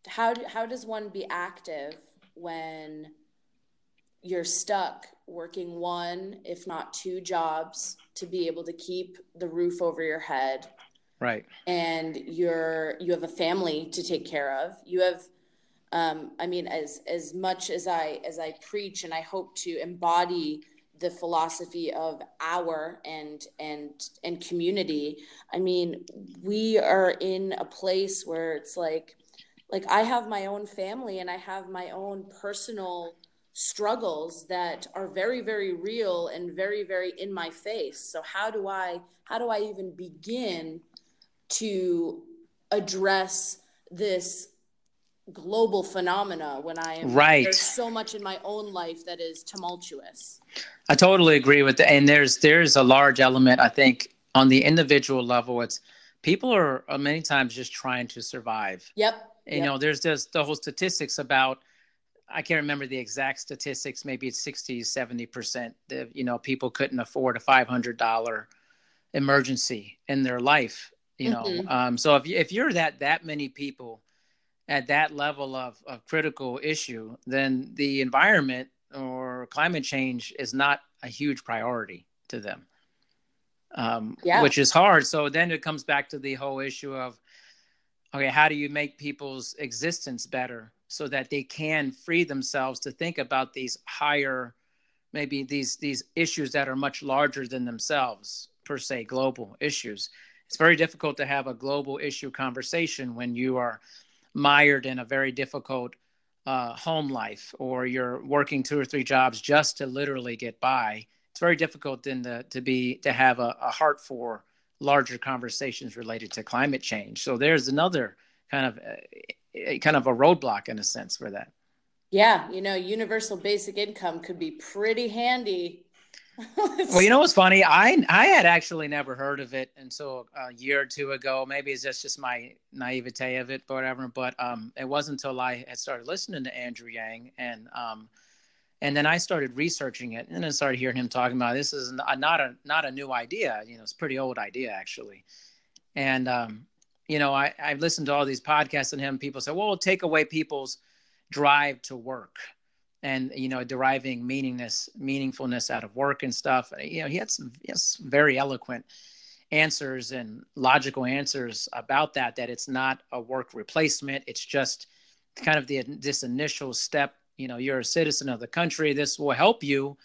How how does one be active when you're stuck working one, if not two jobs, to be able to keep the roof over your head? Right. And you're you have a family to take care of. You have um, i mean as as much as i as i preach and i hope to embody the philosophy of our and and and community. I mean we are in a place where it's like like i have my own family and i have my own personal struggles that are very very real and very very in my face. So how do i how do i even begin to address this global phenomena when i am right there's so much in my own life that is tumultuous i totally agree with that and there's there's a large element i think on the individual level it's people are, are many times just trying to survive yep you yep. know there's just the whole statistics about I can't remember the exact statistics. Maybe it's 60, 70 percent. That you know, people couldn't afford a five hundred dollar emergency in their life. You know, mm-hmm. um, so if if you're that that many people at that level of, of critical issue, then the environment or climate change is not a huge priority to them. Um, yeah. which is hard. So then it comes back to the whole issue of, okay, how do you make people's existence better? so that they can free themselves to think about these higher maybe these these issues that are much larger than themselves per se global issues it's very difficult to have a global issue conversation when you are mired in a very difficult uh, home life or you're working two or three jobs just to literally get by it's very difficult then to, to be to have a, a heart for larger conversations related to climate change so there's another kind of uh, kind of a roadblock in a sense for that. Yeah, you know, universal basic income could be pretty handy. Well, you know what's funny? I I had actually never heard of it until a year or two ago. Maybe it's just just my naivete of it, but whatever. But um, it wasn't until I had started listening to Andrew Yang and um, and then I started researching it, and then started hearing him talking about this is not a not a new idea. You know, it's a pretty old idea actually, and um, you know, I, I've listened to all these podcasts and him. People say, well, take away people's drive to work and, you know, deriving meaningness, meaningfulness out of work and stuff. You know, he had some has very eloquent answers and logical answers about that, that it's not a work replacement. It's just kind of the, this initial step. You know, you're a citizen of the country. This will help you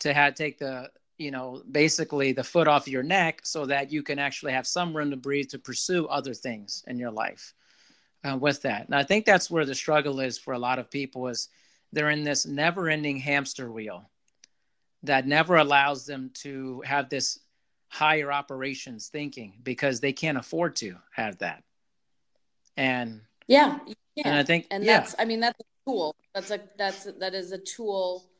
to have, take the, you know, basically the foot off your neck so that you can actually have some room to breathe to pursue other things in your life uh, with that. And I think that's where the struggle is for a lot of people is they're in this never ending hamster wheel that never allows them to have this higher operations thinking because they can't afford to have that. And yeah, and I think, and yeah. that's, I mean, that's a tool. That's a, that's, that is a tool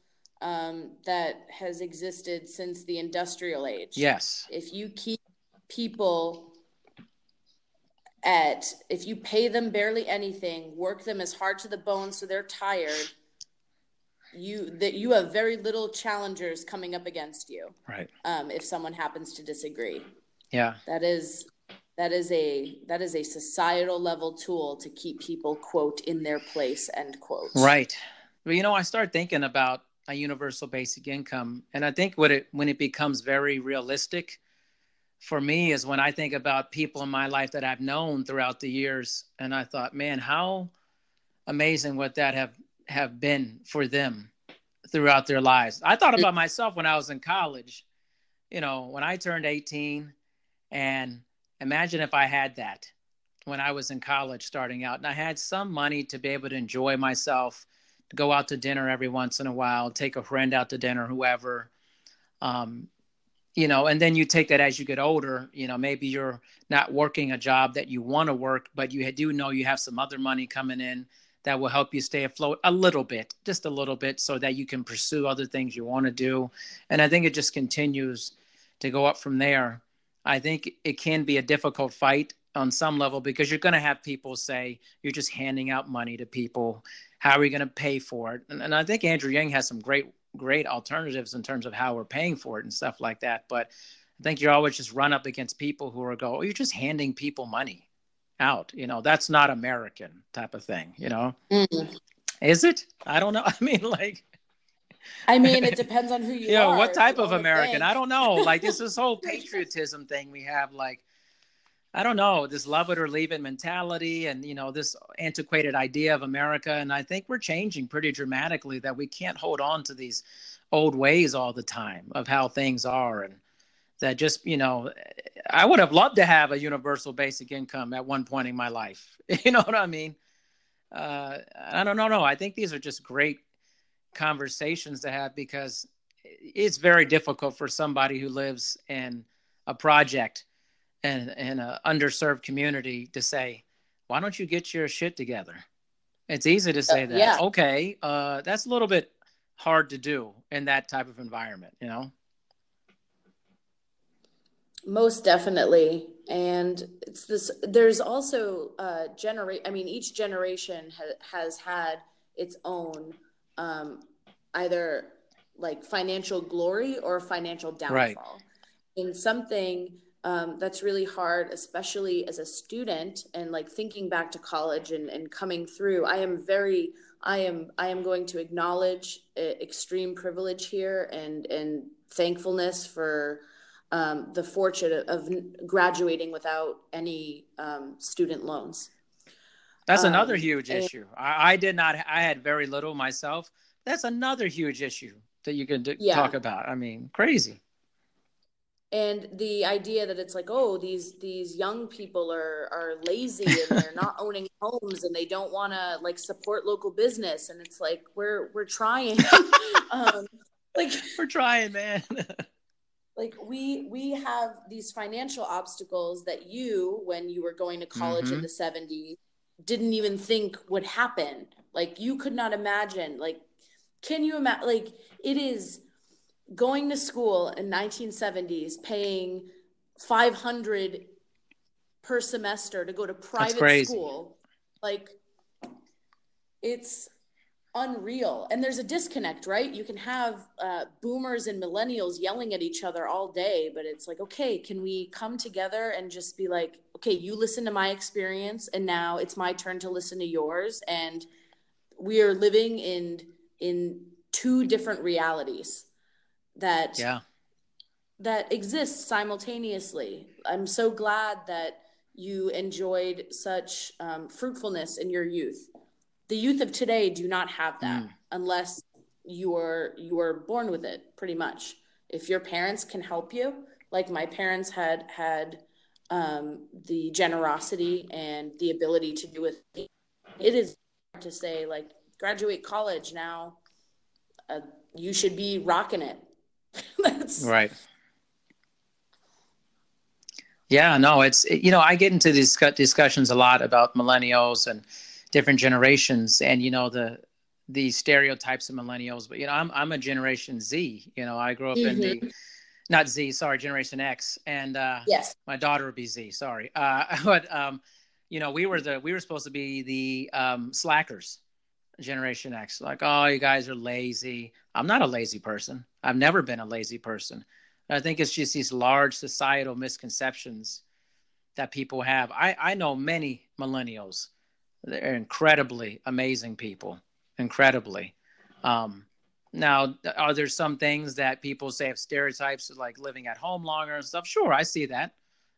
um, that has existed since the industrial age. Yes. If you keep people at, if you pay them barely anything, work them as hard to the bone so they're tired, you that you have very little challengers coming up against you. Right. Um, if someone happens to disagree. Yeah. That is that is a that is a societal level tool to keep people quote in their place end quote. Right. Well, you know, I start thinking about a universal basic income. And I think what it when it becomes very realistic for me is when I think about people in my life that I've known throughout the years and I thought, man, how amazing would that have have been for them throughout their lives. I thought about myself when I was in college. You know, when I turned 18 and imagine if I had that when I was in college starting out and I had some money to be able to enjoy myself go out to dinner every once in a while, take a friend out to dinner, whoever. Um, you know, and then you take that as you get older. You know, maybe you're not working a job that you want to work, but you do know you have some other money coming in that will help you stay afloat a little bit, just a little bit, so that you can pursue other things you want to do. And I think it just continues to go up from there. I think it can be a difficult fight on some level because you're going to have people say you're just handing out money to people how are we going to pay for it? And, and I think Andrew Yang has some great, great alternatives in terms of how we're paying for it and stuff like that. But I think you're always just run up against people who are go, oh, you're just handing people money out. You know, that's not American type of thing, you know? Mm-hmm. Is it? I don't know. I mean, like, I mean, it depends on who you, you know, are. what type of American? I don't know. Like this this whole patriotism thing we have, like I don't know, this love it or leave it mentality and you know, this antiquated idea of America. And I think we're changing pretty dramatically that we can't hold on to these old ways all the time of how things are and that just you know i would have loved to have a universal basic income at one point in my life. You know what i mean? Uh, i don't know no i think these are just great conversations to have because it's very difficult for somebody who lives in a project and in an underserved community to say why don't you get your shit together? It's easy to say that yeah. okay uh, that's a little bit hard to do in that type of environment you know most definitely and it's this there's also uh generate i mean each generation ha- has had its own um either like financial glory or financial downfall right. in something um, that's really hard especially as a student and like thinking back to college and, and coming through i am very i am i am going to acknowledge uh, extreme privilege here and and thankfulness for um, the fortune of graduating without any um, student loans. That's another um, huge and, issue. I, I, did not. I had very little myself. That's another huge issue that you can d- yeah. talk about. I mean, crazy. And the idea that it's like, oh, these these young people are are lazy and they're not owning homes and they don't want to like support local business, and it's like we're we're trying. um, like we're trying, man. like we we have these financial obstacles that you when you were going to college mm-hmm. in the 70s didn't even think would happen. Like you could not imagine like can you imagine like it is going to school in 1970s paying 500 per semester to go to private school. Like it's unreal. And there's a disconnect right? You can have uh, boomers and millennials yelling at each other all day but it's like okay can we come together and just be like okay you listen to my experience and now it's my turn to listen to yours. And we are living in in two different realities that yeah. that exists simultaneously. I'm so glad that you enjoyed such um, fruitfulness in your youth the youth of today do not have that mm. unless you are you are born with it pretty much. If your parents can help you like my parents had had um, the generosity and the ability to do with it it is to say like graduate college now uh, you should be rocking it. That's right. Yeah no it's you know i get into these discussions a lot about millennials and different generations and you know the the stereotypes of millennials but you know i'm i'm a generation z you know i grew up mm-hmm. in the mm-hmm. not z sorry generation x and uh yes. my daughter would be z sorry. Uh but um you know we were the we were supposed to be the um slackers generation x. Like oh you guys are lazy. I'm not a lazy person. I've never been a lazy person. I think it's just these large societal misconceptions that people have. I i know many millennials they're incredibly amazing people, incredibly. Um, now, are there some things that people say have stereotypes like living at home longer and stuff? Sure, I see that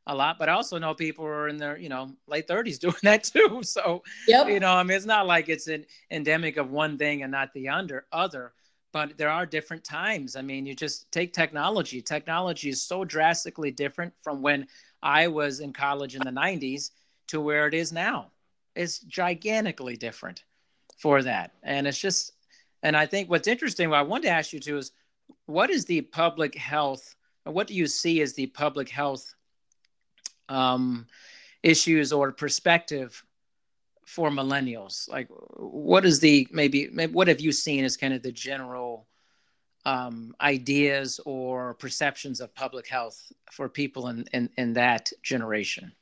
a lot, but I also know people are in their, you know, late 30s doing that too. So, yep. you know, I mean, it's not like it's an endemic of one thing and not the under other, but there are different times. I mean, you just take technology. Technology is so drastically different from when I was in college in the 90s to where it is now is gigantically different for that. And it's just, and I think what's interesting, what I wanted to ask you too is what is the public health, what do you see as the public health um, issues or perspective for millennials? Like, what is the maybe, maybe what have you seen as kind of the general um, ideas or perceptions of public health for people in, in, in that generation?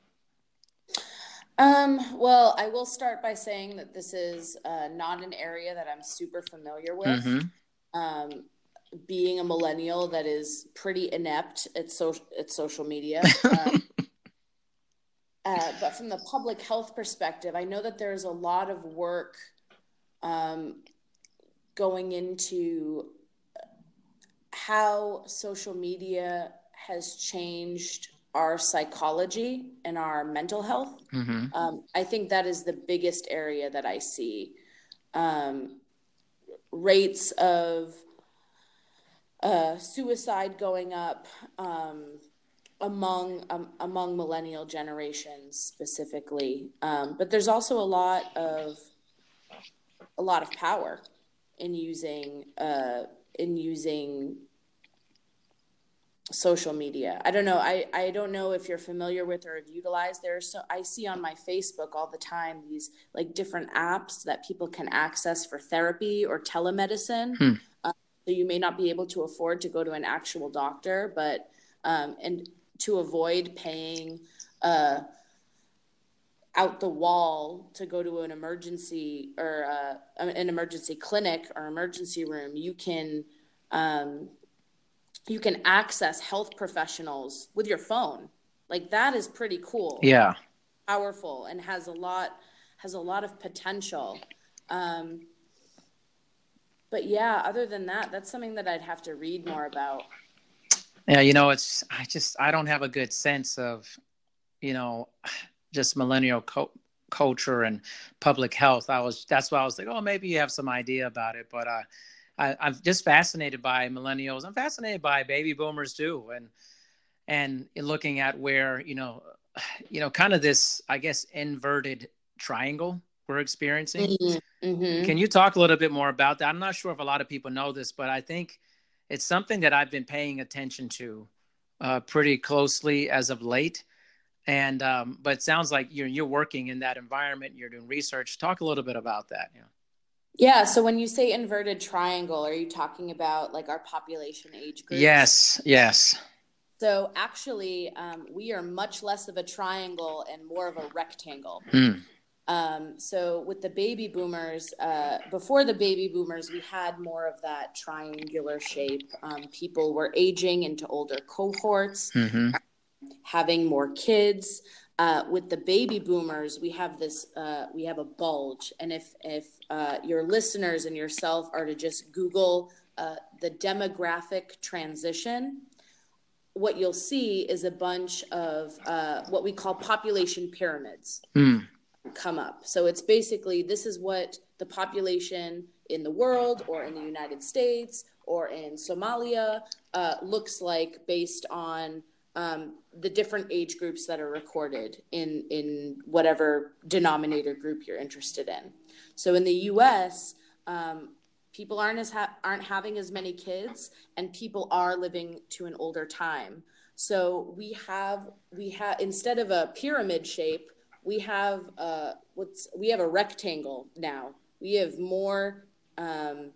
Um, well, I will start by saying that this is uh, not an area that I'm super familiar with. Mm-hmm. Um, being a millennial that is pretty inept at social at social media. Um, uh, but from the public health perspective, I know that there's a lot of work um, going into how social media has changed our psychology and our mental health. Mm-hmm. Um, I think that is the biggest area that I see. Um, rates of uh, suicide going up um, among um, among millennial generations specifically, um, but there's also a lot of a lot of power in using uh, in using social media. I don't know. I, I don't know if you're familiar with or have utilized. There's so I see on my Facebook all the time these like different apps that people can access for therapy or telemedicine. Hmm. Um, so you may not be able to afford to go to an actual doctor, but um, and to avoid paying uh, out the wall to go to an emergency or uh, an emergency clinic or emergency room, you can um, you can access health professionals with your phone. Like that is pretty cool. Yeah. Powerful and has a lot has a lot of potential. Um, but yeah, other than that, that's something that I'd have to read more about. Yeah, you know, it's I just I don't have a good sense of, you know, just millennial co- culture and public health. I was that's why I was like, oh, maybe you have some idea about it, but uh, I, I'm just fascinated by millennials. I'm fascinated by baby boomers too, and and looking at where you know, you know, kind of this I guess inverted triangle we're experiencing. Mm-hmm. Mm-hmm. Can you talk a little bit more about that? I'm not sure if a lot of people know this, but I think it's something that I've been paying attention to uh, pretty closely as of late. And um, but it sounds like you're you're working in that environment. You're doing research. Talk a little bit about that. Yeah. Yeah. So when you say inverted triangle, are you talking about like our population age group? Yes. Yes. So actually, um, we are much less of a triangle and more of a rectangle. Mm. Um, so with the baby boomers, uh, before the baby boomers, we had more of that triangular shape. Um, people were aging into older cohorts, mm-hmm. having more kids uh, with the baby boomers, we have this, uh, we have a bulge. And if, if uh, your listeners and yourself are to just Google uh, the demographic transition, what you'll see is a bunch of uh, what we call population pyramids mm. come up. So it's basically this is what the population in the world or in the United States or in Somalia uh, looks like based on um, the different age groups that are recorded in in whatever denominator group you're interested in. So in the U.S., um, people aren't as ha- aren't having as many kids, and people are living to an older time. So we have we have instead of a pyramid shape, we have uh, what's we have a rectangle now. We have more. Um,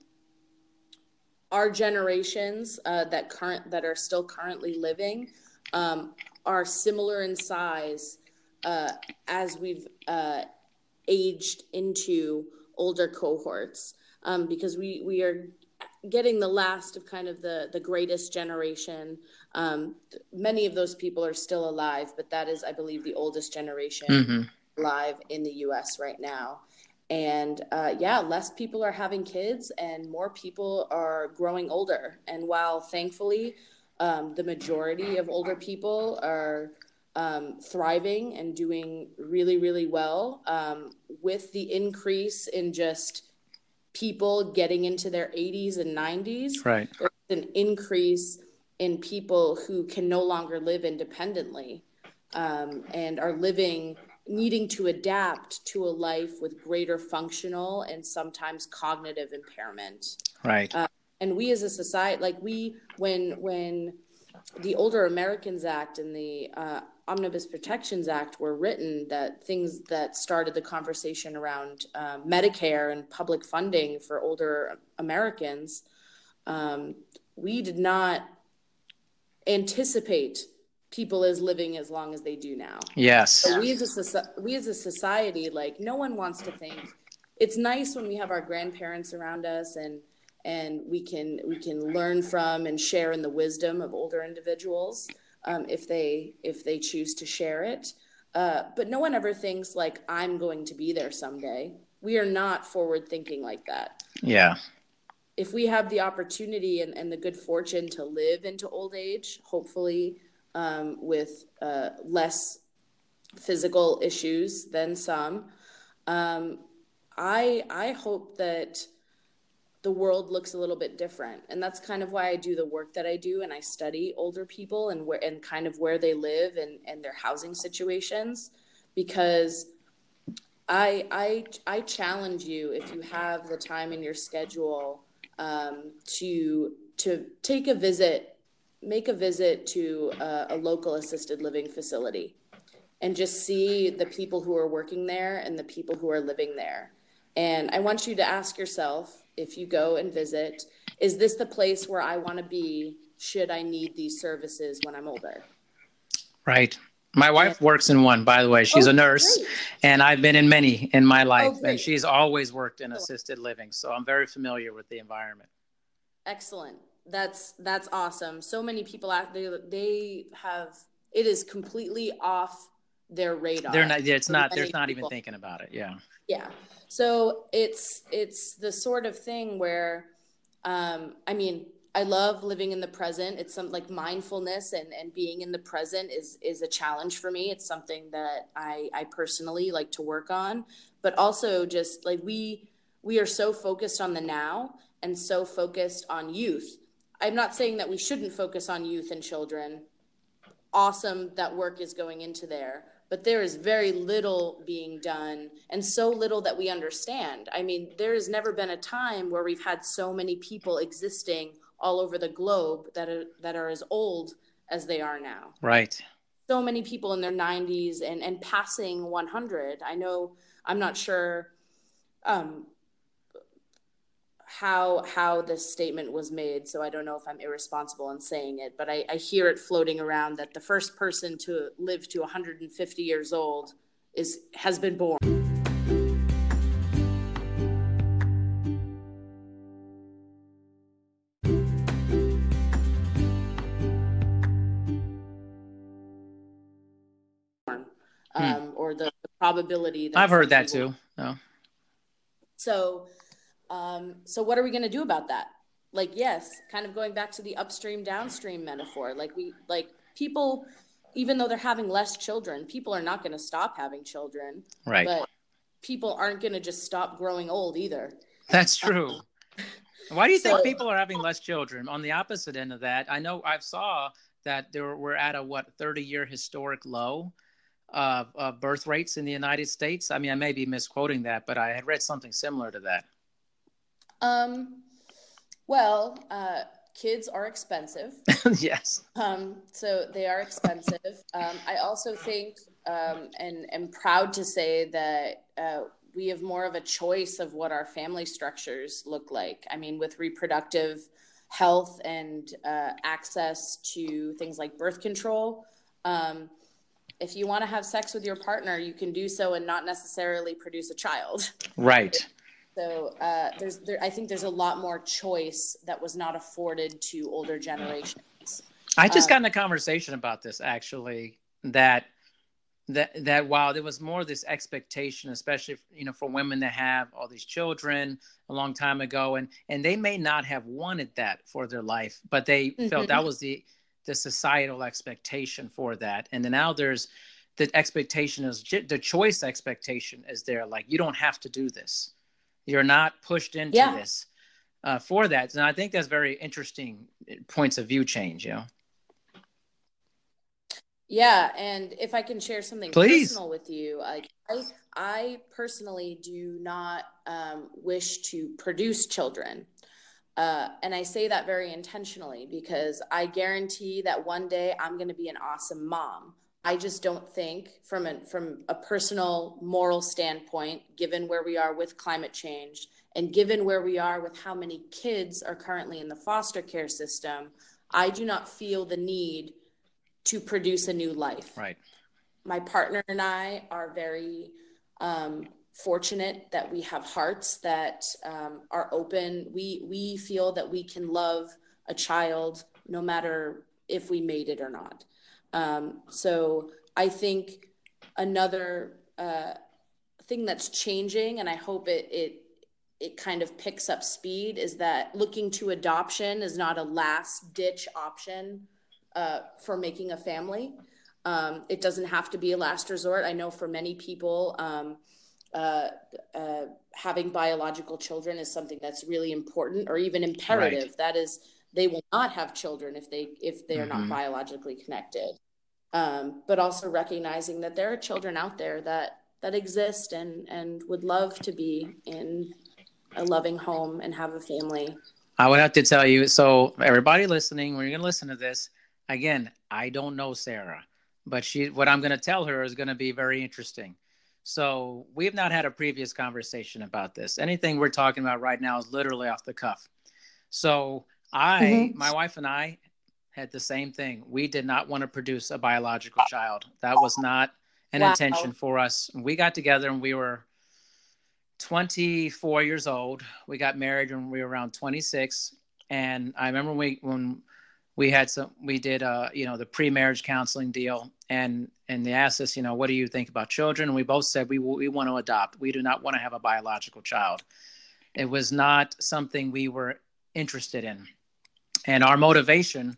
our generations uh, that current that are still currently living um, are similar in size uh, as we've uh, aged into older cohorts um, because we, we are getting the last of kind of the, the greatest generation. Um, many of those people are still alive, but that is, I believe, the oldest generation mm-hmm. alive in the US right now. And uh, yeah, less people are having kids and more people are growing older. And while thankfully, um, the majority of older people are um, thriving and doing really, really well. Um, with the increase in just people getting into their 80s and 90s, right. there's an increase in people who can no longer live independently um, and are living needing to adapt to a life with greater functional and sometimes cognitive impairment. Right. Uh, and we as a society like we when when the older americans act and the uh, omnibus protections act were written that things that started the conversation around uh, medicare and public funding for older americans um, we did not anticipate people as living as long as they do now. Yes. So we as a we as a society like no one wants to think it's nice when we have our grandparents around us and and we can we can learn from and share in the wisdom of older individuals um, if they if they choose to share it. Uh, but no one ever thinks like I'm going to be there someday. We are not forward thinking like that. Yeah. if we have the opportunity and, and the good fortune to live into old age, hopefully um, with uh, less physical issues than some, um, I I hope that the world looks a little bit different, and that's kind of why I do the work that I do, and I study older people and where and kind of where they live and and their housing situations, because I I I challenge you if you have the time in your schedule um, to to take a visit, make a visit to a, a local assisted living facility, and just see the people who are working there and the people who are living there. And I want you to ask yourself if you go and visit, is this the place where I want to be? Should I need these services when I'm older? Right. My wife works in one, by the way. She's oh, a nurse, great. and I've been in many in my life, oh, and she's always worked in assisted living, so I'm very familiar with the environment. Excellent. That's that's awesome. So many people out there they have it is completely off their radar. They're not. It's not. They're not people. even thinking about it. Yeah. Yeah. So it's it's the sort of thing where, um, I mean, I love living in the present. It's some like mindfulness and, and being in the present is is a challenge for me. It's something that I, I personally like to work on. But also just like we we are so focused on the now and so focused on youth. I'm not saying that we shouldn't focus on youth and children. Awesome that work is going into there, but there is very little being done and so little that we understand. I mean, there has never been a time where we've had so many people existing all over the globe that are that are as old as they are now. Right. So many people in their 90s and and passing 100. I know I'm not sure um, how how this statement was made, so I don't know if I'm irresponsible in saying it, but I, I hear it floating around that the first person to live to 150 years old is has been born. Hmm. Um, or the probability. that I've heard that too. No. So, um, so what are we going to do about that? Like, yes, kind of going back to the upstream downstream metaphor. Like we, like people, even though they're having less children, people are not going to stop having children. Right. But people aren't going to just stop growing old either. That's true. Why do you so, think people are having less children? On the opposite end of that, I know I saw that there we're at a what 30 year historic low of, uh, birth rates in the United States? I mean, I may be misquoting that, but I had read something similar to that. Um, well, uh, kids are expensive. yes. Um, so they are expensive. Um, I also think um, and am proud to say that uh, we have more of a choice of what our family structures look like. I mean, with reproductive health and uh, access to things like birth control. Um, if you want to have sex with your partner, you can do so and not necessarily produce a child. Right. So uh, there's, there, I think there's a lot more choice that was not afforded to older generations. I just um, got in a conversation about this actually. That that that while there was more this expectation, especially you know for women to have all these children a long time ago, and and they may not have wanted that for their life, but they mm-hmm. felt that was the the societal expectation for that and then now there's the expectation is the choice expectation is there like you don't have to do this you're not pushed into yeah. this uh, for that and i think that's very interesting uh, points of view change you know yeah and if i can share something Please. personal with you I, I, I personally do not um, wish to produce children uh, and I say that very intentionally because I guarantee that one day I'm going to be an awesome mom. I just don't think, from a, from a personal moral standpoint, given where we are with climate change and given where we are with how many kids are currently in the foster care system, I do not feel the need to produce a new life. Right. My partner and I are very um, fortunate that we have hearts that um, are open. We we feel that we can love a child no matter if we made it or not. Um, so I think another uh, thing that's changing, and I hope it it it kind of picks up speed is that looking to adoption is not a last ditch option uh, for making a family. Um, it doesn't have to be a last resort. I know for many people, um, uh, uh, having biological children is something that's really important or even imperative. Right. That is, they will not have children if they if they are mm-hmm. not biologically connected. Um, but also recognizing that there are children out there that that exist and and would love to be in a loving home and have a family. I would have to tell you. So everybody listening, when you're gonna listen to this, again, I don't know Sarah, but she what I'm gonna tell her is gonna be very interesting. So we have not had a previous conversation about this. Anything we're talking about right now is literally off the cuff. So I, mm-hmm. my wife and I had the same thing. We did not want to produce a biological child. That was not an wow. intention for us. We got together and we were 24 years old. We got married when we were around 26. And I remember we, when we had some, we did, uh, you know, the pre-marriage counseling deal and and they asked us, you know, what do you think about children? And we both said we we want to adopt. We do not want to have a biological child. It was not something we were interested in, and our motivation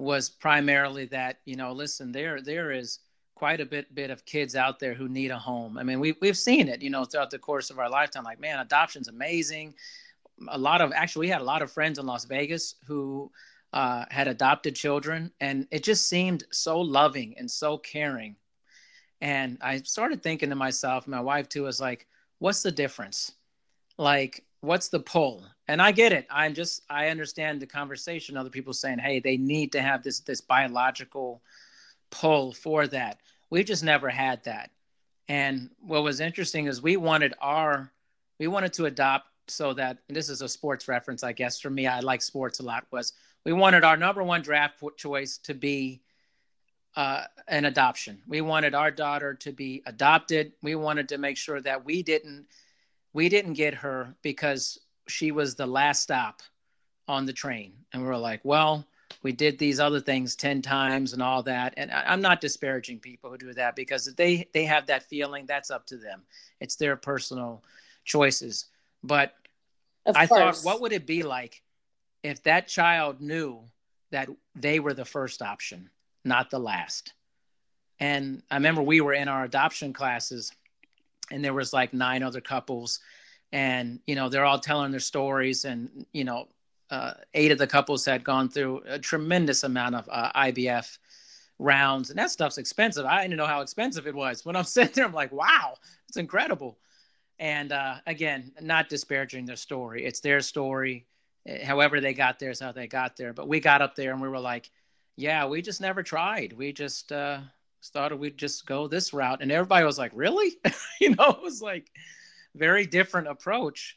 was primarily that you know, listen, there there is quite a bit bit of kids out there who need a home. I mean, we we've seen it, you know, throughout the course of our lifetime. Like, man, adoption's amazing. A lot of actually, we had a lot of friends in Las Vegas who uh, had adopted children, and it just seemed so loving and so caring. And I started thinking to myself, my wife too, was like, what's the difference? Like, what's the pull? And I get it. I'm just, I understand the conversation. Other people saying, hey, they need to have this this biological pull for that. We just never had that. And what was interesting is we wanted our, we wanted to adopt so that this is a sports reference, I guess. For me, I like sports a lot. Was we wanted our number one draft choice to be uh, an adoption. We wanted our daughter to be adopted. We wanted to make sure that we didn't we didn't get her because she was the last stop on the train. And we were like, well, we did these other things 10 times and all that. And I, am not disparaging people who do that because they they have that feeling, that's up to them. It's their personal choices. But of I course. thought, what would it be like if that child knew that they were the first option, not the last. And I remember we were in our adoption classes and there was like nine other couples and you know they're all telling their stories and you know uh, eight of the couples had gone through a tremendous amount of uh, IVF rounds and that stuff's expensive. I didn't know how expensive it was. When I'm sitting there, I'm like, wow, it's incredible. And uh, again, not disparaging their story. It's their story however they got there is how they got there. But we got up there and we were like, yeah, we just never tried. We just uh, thought we'd just go this route. And everybody was like, really? you know, it was like very different approach.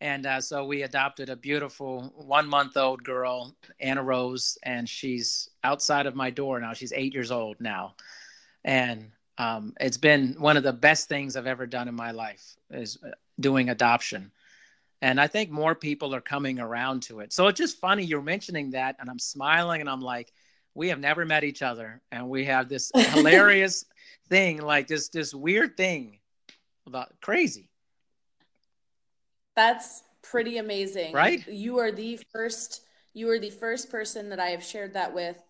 And uh, so we adopted a beautiful one month old girl, Anna Rose, and she's outside of my door now. She's eight years old now. And um, it's been one of the best things I've ever done in my life is uh, doing adoption and I think more people are coming around to it. So it's just funny you're mentioning that, and I'm smiling and I'm like, we have never met each other, and we have this hilarious thing, like this this weird thing about crazy. That's pretty amazing, right? You are the first. You are the first person that I have shared that with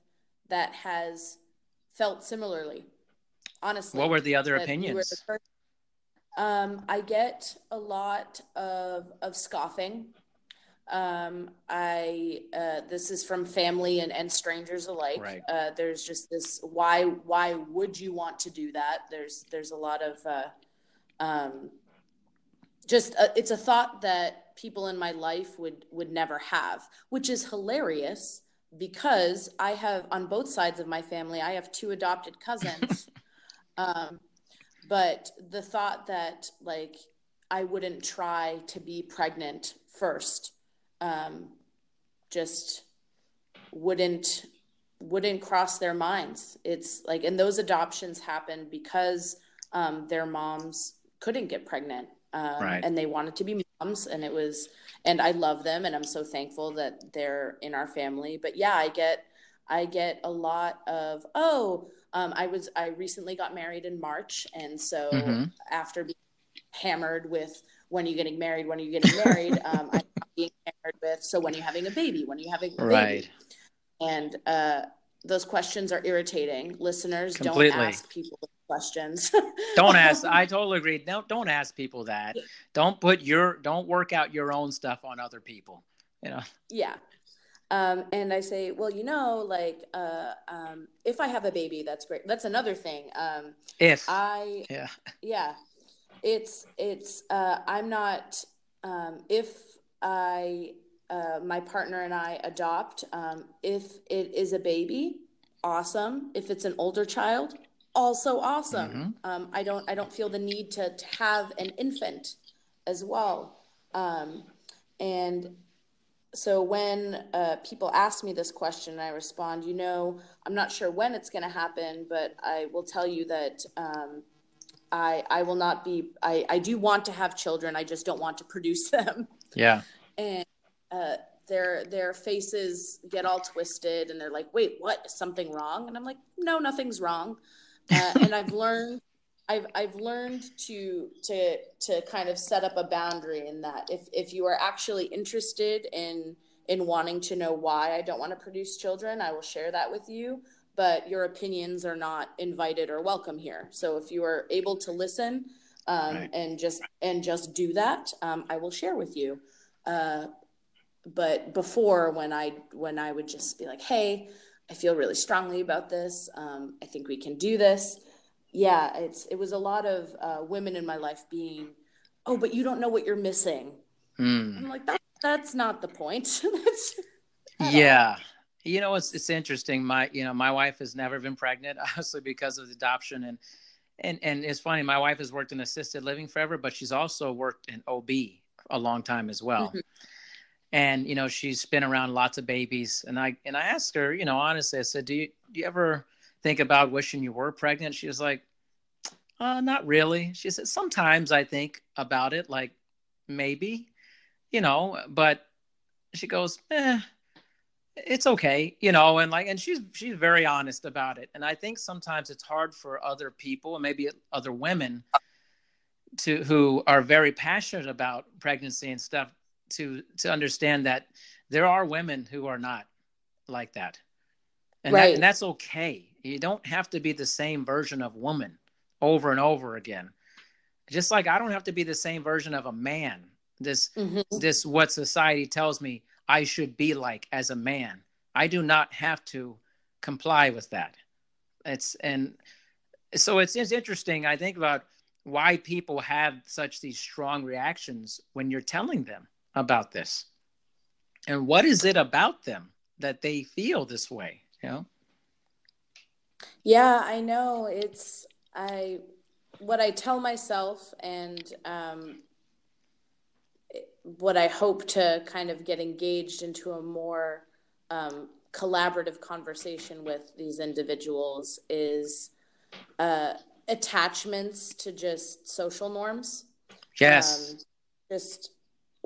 that has felt similarly. Honestly, what were the other opinions? The um, I get a lot of of scoffing. Um, I uh, this is from family and, and strangers alike. Right. Uh, there's just this why why would you want to do that? There's there's a lot of uh, um, just a, uh, it's a thought that people in my life would would never have, which is hilarious because I have on both sides of my family I have two adopted cousins. um, but the thought that like I wouldn't try to be pregnant first um, just wouldn't wouldn't cross their minds. It's like, and those adoptions happen because um, their moms couldn't get pregnant, um, right. and they wanted to be moms, and it was, and I love them, and I'm so thankful that they're in our family. But yeah, I get, I get a lot of, oh, um, I was I recently got married in March, and so mm-hmm. after being hammered with when are you getting married? When are you getting married? um, I'm being hammered with. So when are you having a baby? When are you having a baby? Right. And uh, those questions are irritating. Listeners, Completely. don't ask people questions. don't ask. I totally agree. Don't don't ask people that. Don't put your don't work out your own stuff on other people. You know. Yeah. Um, and I say, well, you know, like uh, um, if I have a baby, that's great. That's another thing. Um, if I yeah yeah, it's it's uh, I'm not um, if I uh, my partner and I adopt. Um, if it is a baby, awesome. If it's an older child, also awesome. Mm-hmm. Um, I don't I don't feel the need to, to have an infant as well. Um, and so when uh, people ask me this question, I respond, you know, I'm not sure when it's going to happen, but I will tell you that um, I I will not be. I I do want to have children. I just don't want to produce them. Yeah. And uh, their their faces get all twisted, and they're like, "Wait, what? Is something wrong?" And I'm like, "No, nothing's wrong." Uh, and I've learned I've I've learned to to to kind of set up a boundary in that if if you are actually interested in in wanting to know why I don't want to produce children, I will share that with you. But your opinions are not invited or welcome here. So if you are able to listen um, right. and just and just do that, um, I will share with you. Uh, but before, when I when I would just be like, "Hey, I feel really strongly about this. Um, I think we can do this." yeah, it's it was a lot of uh, women in my life being, oh, but you don't know what you're missing. Mm. I'm like that. That's not the point. that's yeah. You know, it's it's interesting. My you know my wife has never been pregnant, obviously because of adoption, and and and it's funny. My wife has worked in assisted living forever, but she's also worked in OB a long time as well. Mm-hmm. And you know, she's been around lots of babies, and I and I asked her, you know, honestly, I said, do you do you ever think about wishing you were pregnant? She was like, uh, not really. She said, sometimes I think about it, like maybe, you know, but she goes, eh, it's okay, you know, and like, and she's, she's very honest about it. And I think sometimes it's hard for other people and maybe other women to, who are very passionate about pregnancy and stuff to, to understand that there are women who are not like that. And, right. that, and that's okay you don't have to be the same version of woman over and over again. Just like I don't have to be the same version of a man. This mm-hmm. this what society tells me I should be like as a man. I do not have to comply with that. It's and so it's, it's interesting. I think about why people have such these strong reactions when you're telling them about this, and what is it about them that they feel this way? You know. Yeah, I know. It's I what I tell myself and um, what I hope to kind of get engaged into a more um, collaborative conversation with these individuals is uh, attachments to just social norms. Yes. Um, just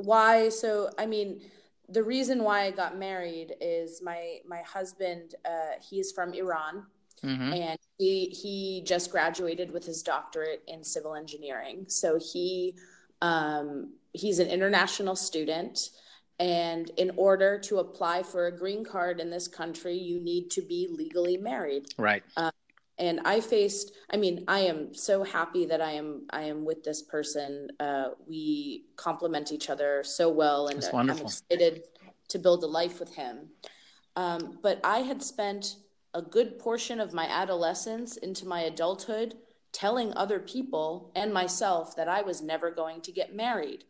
why? So, I mean, the reason why I got married is my my husband. Uh, he's from Iran Mm-hmm. And he he just graduated with his doctorate in civil engineering. So he um, he's an international student. And in order to apply for a green card in this country, you need to be legally married. Right. Um, and I faced. I mean, I am so happy that I am. I am with this person. Uh, we complement each other so well, and I'm excited to build a life with him. Um, but I had spent a good portion of my adolescence into my adulthood telling other people and myself that I was never going to get married.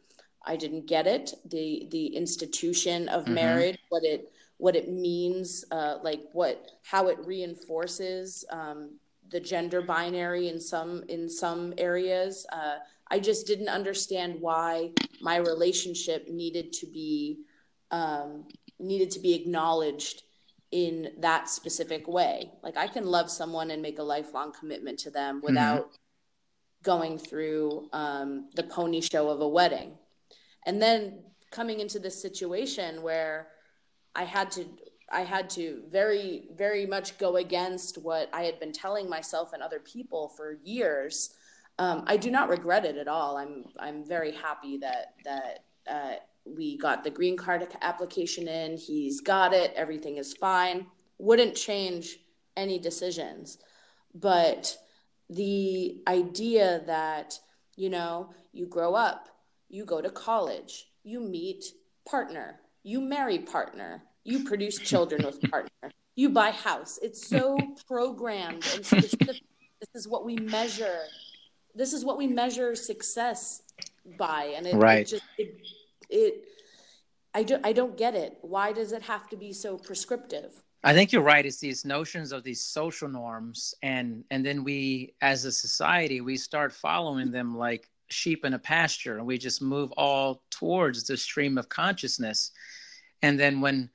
I didn't get it. The the institution of mm-hmm. marriage, what it what it means, uh, like what how it reinforces um, the gender binary in some in some areas. Uh, I just didn't understand why my relationship needed to be um, needed to be acknowledged in that specific way. Like I can love someone and make a lifelong commitment to them mm-hmm. without mm-hmm. going through um, the pony show of a wedding. And then coming into this situation where I had to I had to very very much go against what I had been telling myself and other people for years. um, I do not regret it at all. I'm I'm very happy that that uh, we got the green card application in. He's got it. Everything is fine. Wouldn't change any decisions, but the idea that you know you grow up, you go to college, you meet partner, you marry partner, you produce children with partner, you buy house. It's so programmed and specific. This is what we measure. This is what we measure success by, and it, right. it just it, it I don't I don't get it. Why does it have to be so prescriptive? I think you're right. It's these notions of these social norms, and and then we, as a society, we start following them like sheep in a pasture, and we just move all towards the stream of consciousness. And then when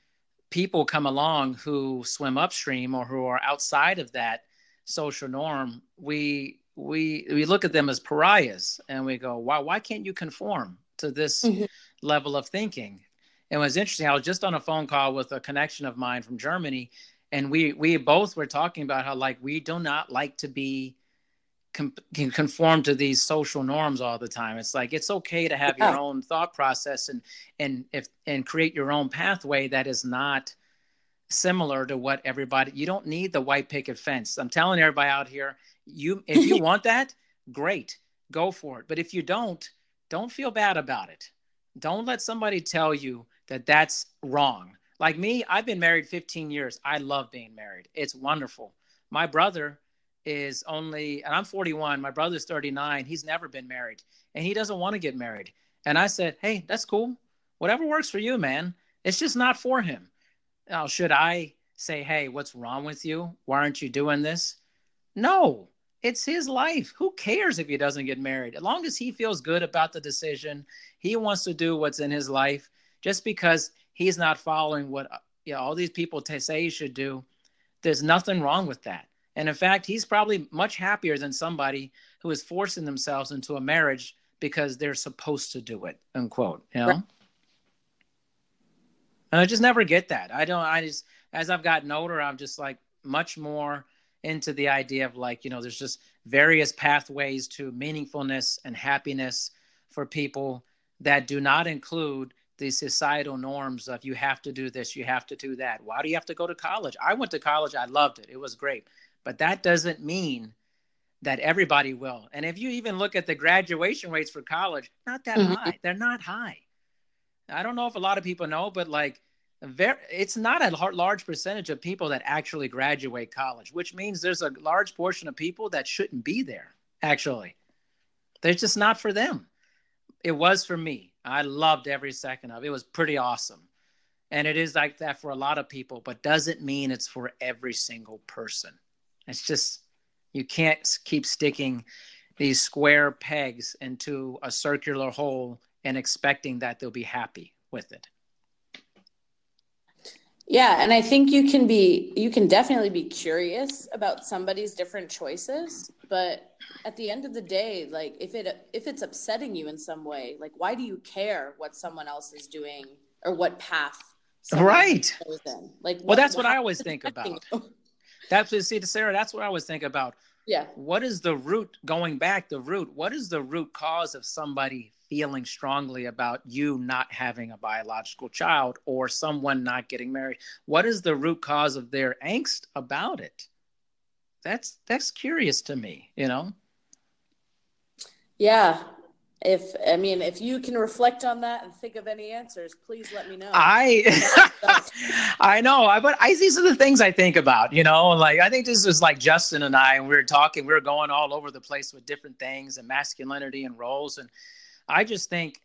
people come along who swim upstream or who are outside of that social norm, we we we look at them as pariahs, and we go, "Why why can't you conform to this mm-hmm. level of thinking?" it was interesting. I was just on a phone call with a connection of mine from Germany, and we we both were talking about how like we do not like to be com- conform to these social norms all the time. It's like it's okay to have yeah. your own thought process and and if and create your own pathway that is not similar to what everybody. You don't need the white picket fence. I'm telling everybody out here, you if you want that, great, go for it. But if you don't, don't feel bad about it. Don't let somebody tell you that that's wrong. Like me, I've been married 15 years. I love being married. It's wonderful. My brother is only, and I'm 41. My brother's 39. He's never been married and he doesn't want to get married. And I said, Hey, that's cool. Whatever works for you, man. It's just not for him. Now, should I say, Hey, what's wrong with you? Why aren't you doing this? No, it's his life. Who cares if he doesn't get married? As long as he feels good about the decision, he wants to do what's in his life just because he's not following what you know, all these people t- say he should do, there's nothing wrong with that. And in fact, he's probably much happier than somebody who is forcing themselves into a marriage because they're supposed to do it, unquote. You know? Right. And I just never get that. I don't, I just, as I've gotten older, I'm just like much more into the idea of like, you know, there's just various pathways to meaningfulness and happiness for people that do not include the societal norms of you have to do this, you have to do that. Why do you have to go to college? I went to college, I loved it. It was great. But that doesn't mean that everybody will. And if you even look at the graduation rates for college, not that mm-hmm. high. They're not high. I don't know if a lot of people know, but like very, it's not a large percentage of people that actually graduate college, which means there's a large portion of people that shouldn't be there. Actually, they're just not for them. It was for me. I loved every second of it. It was pretty awesome. And it is like that for a lot of people, but doesn't mean it's for every single person. It's just, you can't keep sticking these square pegs into a circular hole and expecting that they'll be happy with it. Yeah, and I think you can be you can definitely be curious about somebody's different choices, but at the end of the day, like if it if it's upsetting you in some way, like why do you care what someone else is doing or what path? Right. Like, well, that's what I always think about. That's what see, Sarah. That's what I was thinking about. Yeah. What is the root? Going back, the root. What is the root cause of somebody feeling strongly about you not having a biological child or someone not getting married? What is the root cause of their angst about it? That's that's curious to me, you know. Yeah. If I mean if you can reflect on that and think of any answers, please let me know. I I know, I but I these are the things I think about, you know, like I think this is like Justin and I and we were talking, we were going all over the place with different things and masculinity and roles and I just think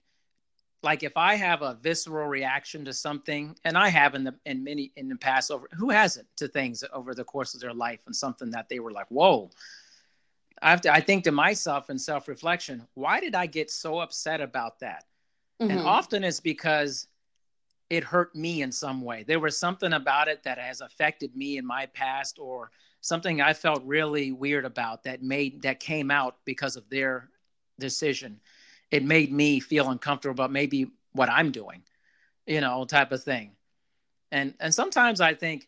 like if I have a visceral reaction to something, and I have in the in many in the past over who hasn't to things over the course of their life and something that they were like, whoa. I have to I think to myself in self-reflection, why did I get so upset about that? Mm-hmm. And often it's because it hurt me in some way. There was something about it that has affected me in my past or something I felt really weird about that made that came out because of their decision it made me feel uncomfortable about maybe what I'm doing, you know, type of thing. And and sometimes I think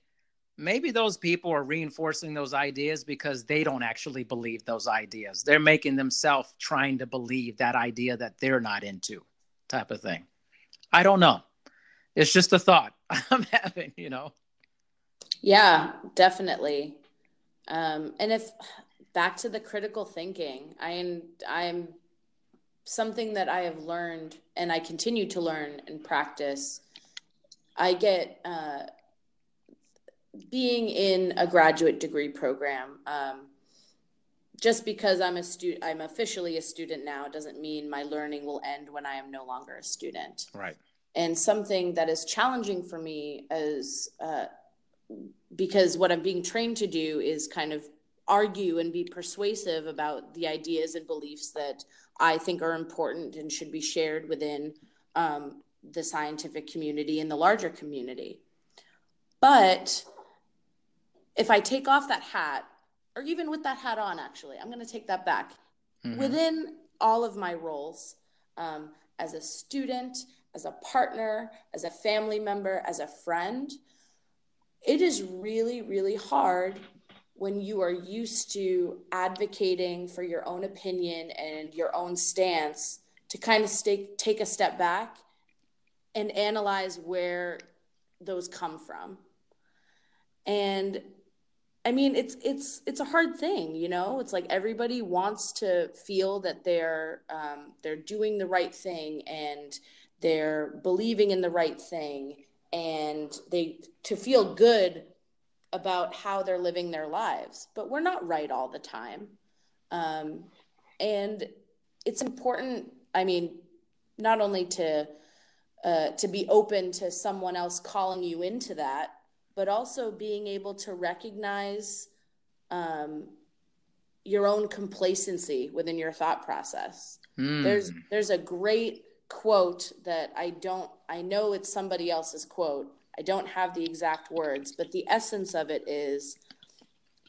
maybe those people are reinforcing those ideas because they don't actually believe those ideas. They're making themselves trying to believe that idea that they're not into, type of thing. I don't know. It's just a thought I'm having, you know. Yeah, definitely. Um, and if back to the critical thinking, I I'm something that I have learned and I continue to learn and practice. I get uh, being in a graduate degree program. Um, just because I'm a student, I'm officially a student now, doesn't mean my learning will end when I am no longer a student. Right. And something that is challenging for me is uh, because what I'm being trained to do is kind of argue and be persuasive about the ideas and beliefs that I think are important and should be shared within um, the scientific community and the larger community. But if I take off that hat, or even with that hat on, actually, I'm going to take that back. Mm-hmm. Within all of my roles um, as a student, as a partner, as a family member, as a friend, it is really, really hard when you are used to advocating for your own opinion and your own stance to kind of stay, take a step back and analyze where those come from. And I mean, it's it's it's a hard thing, you know. It's like everybody wants to feel that they're um, they're doing the right thing and they're believing in the right thing, and they to feel good about how they're living their lives. But we're not right all the time, um, and it's important. I mean, not only to uh, to be open to someone else calling you into that but also being able to recognize um, your own complacency within your thought process. Mm. There's there's a great quote that I don't I know it's somebody else's quote. I don't have the exact words, but the essence of it is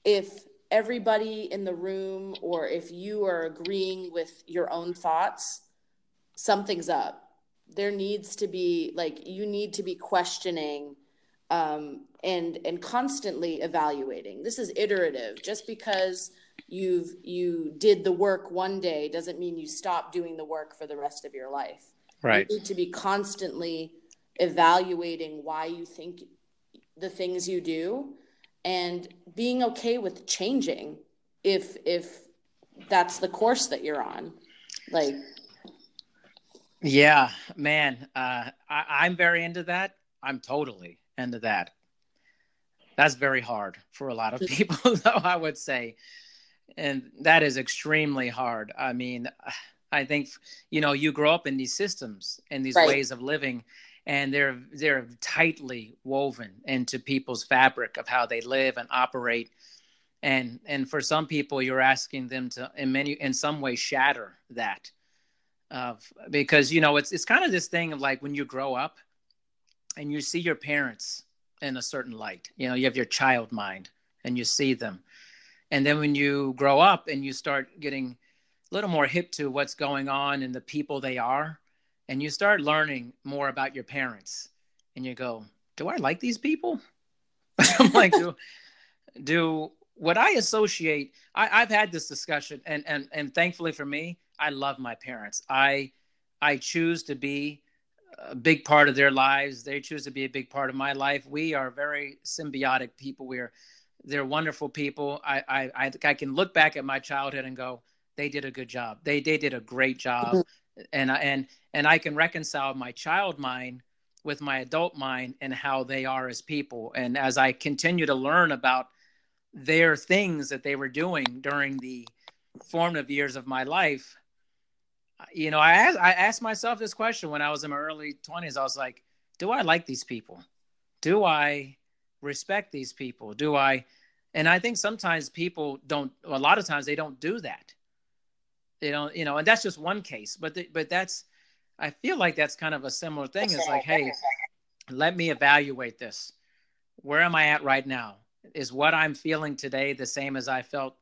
if everybody in the room or if you are agreeing with your own thoughts, something's up. There needs to be like you need to be questioning um, and and constantly evaluating. This is iterative. Just because you've you did the work one day doesn't mean you stop doing the work for the rest of your life. Right. You need to be constantly evaluating why you think the things you do and being okay with changing if if that's the course that you're on. Like yeah, man, uh, I, I'm very into that. I'm totally into that. That's very hard for a lot of people, though, I would say. And that is extremely hard. I mean, I think, you know, you grow up in these systems and these right. ways of living, and they're they're tightly woven into people's fabric of how they live and operate. And and for some people, you're asking them to, in many, in some way, shatter that, of because you know, it's it's kind of this thing of like when you grow up, and you see your parents in a certain light. You know, you have your child mind and you see them. And then when you grow up and you start getting a little more hip to what's going on and the people they are, and you start learning more about your parents, and you go, Do I like these people? I'm like, do, do what I associate, I, I've had this discussion, and, and, and thankfully for me, I love my parents. I, I choose to be a big part of their lives. They choose to be a big part of my life. We are very symbiotic people. We're they're wonderful people. I I I, I can look back at my childhood and go, they did a good job. They they did a great job, mm-hmm. and and and I can reconcile my child mind with my adult mind and how they are as people. And as I continue to learn about their things that they were doing during the formative years of my life, you know, I asked, I asked myself this question when I was in my early 20s. I was like, do I like these people? Do I respect these people? Do I? And I think sometimes people don't, a lot of times they don't do that. They don't, you know, and that's just one case, but, the, but that's, I feel like that's kind of a similar thing. It's like, hey, let me evaluate this. Where am I at right now? Is what I'm feeling today the same as I felt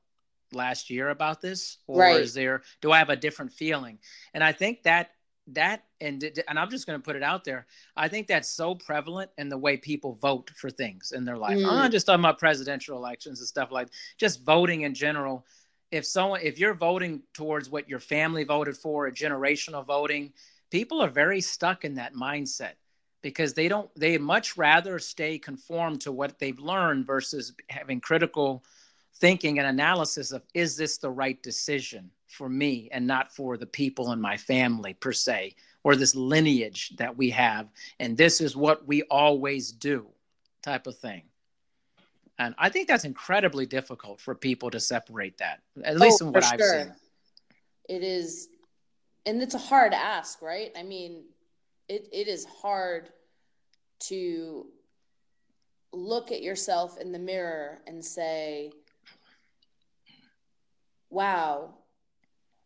last year about this or right. is there do i have a different feeling and i think that that and and I'm just going to put it out there. I think that's so prevalent in the way people vote for things in their life. Mm. I'm not just talking about presidential elections and stuff like just voting in general. If someone if you're voting towards what your family voted for, a generational voting, people are very stuck in that mindset because they don't they much rather stay conformed to what they've learned versus having critical thinking and analysis of is this the right decision for me and not for the people in my family per se or this lineage that we have and this is what we always do type of thing. And i think that's incredibly difficult for people to separate that at least oh, in what i've sure. seen. It is and it's a hard ask right? I mean it, it is hard to look at yourself in the mirror and say wow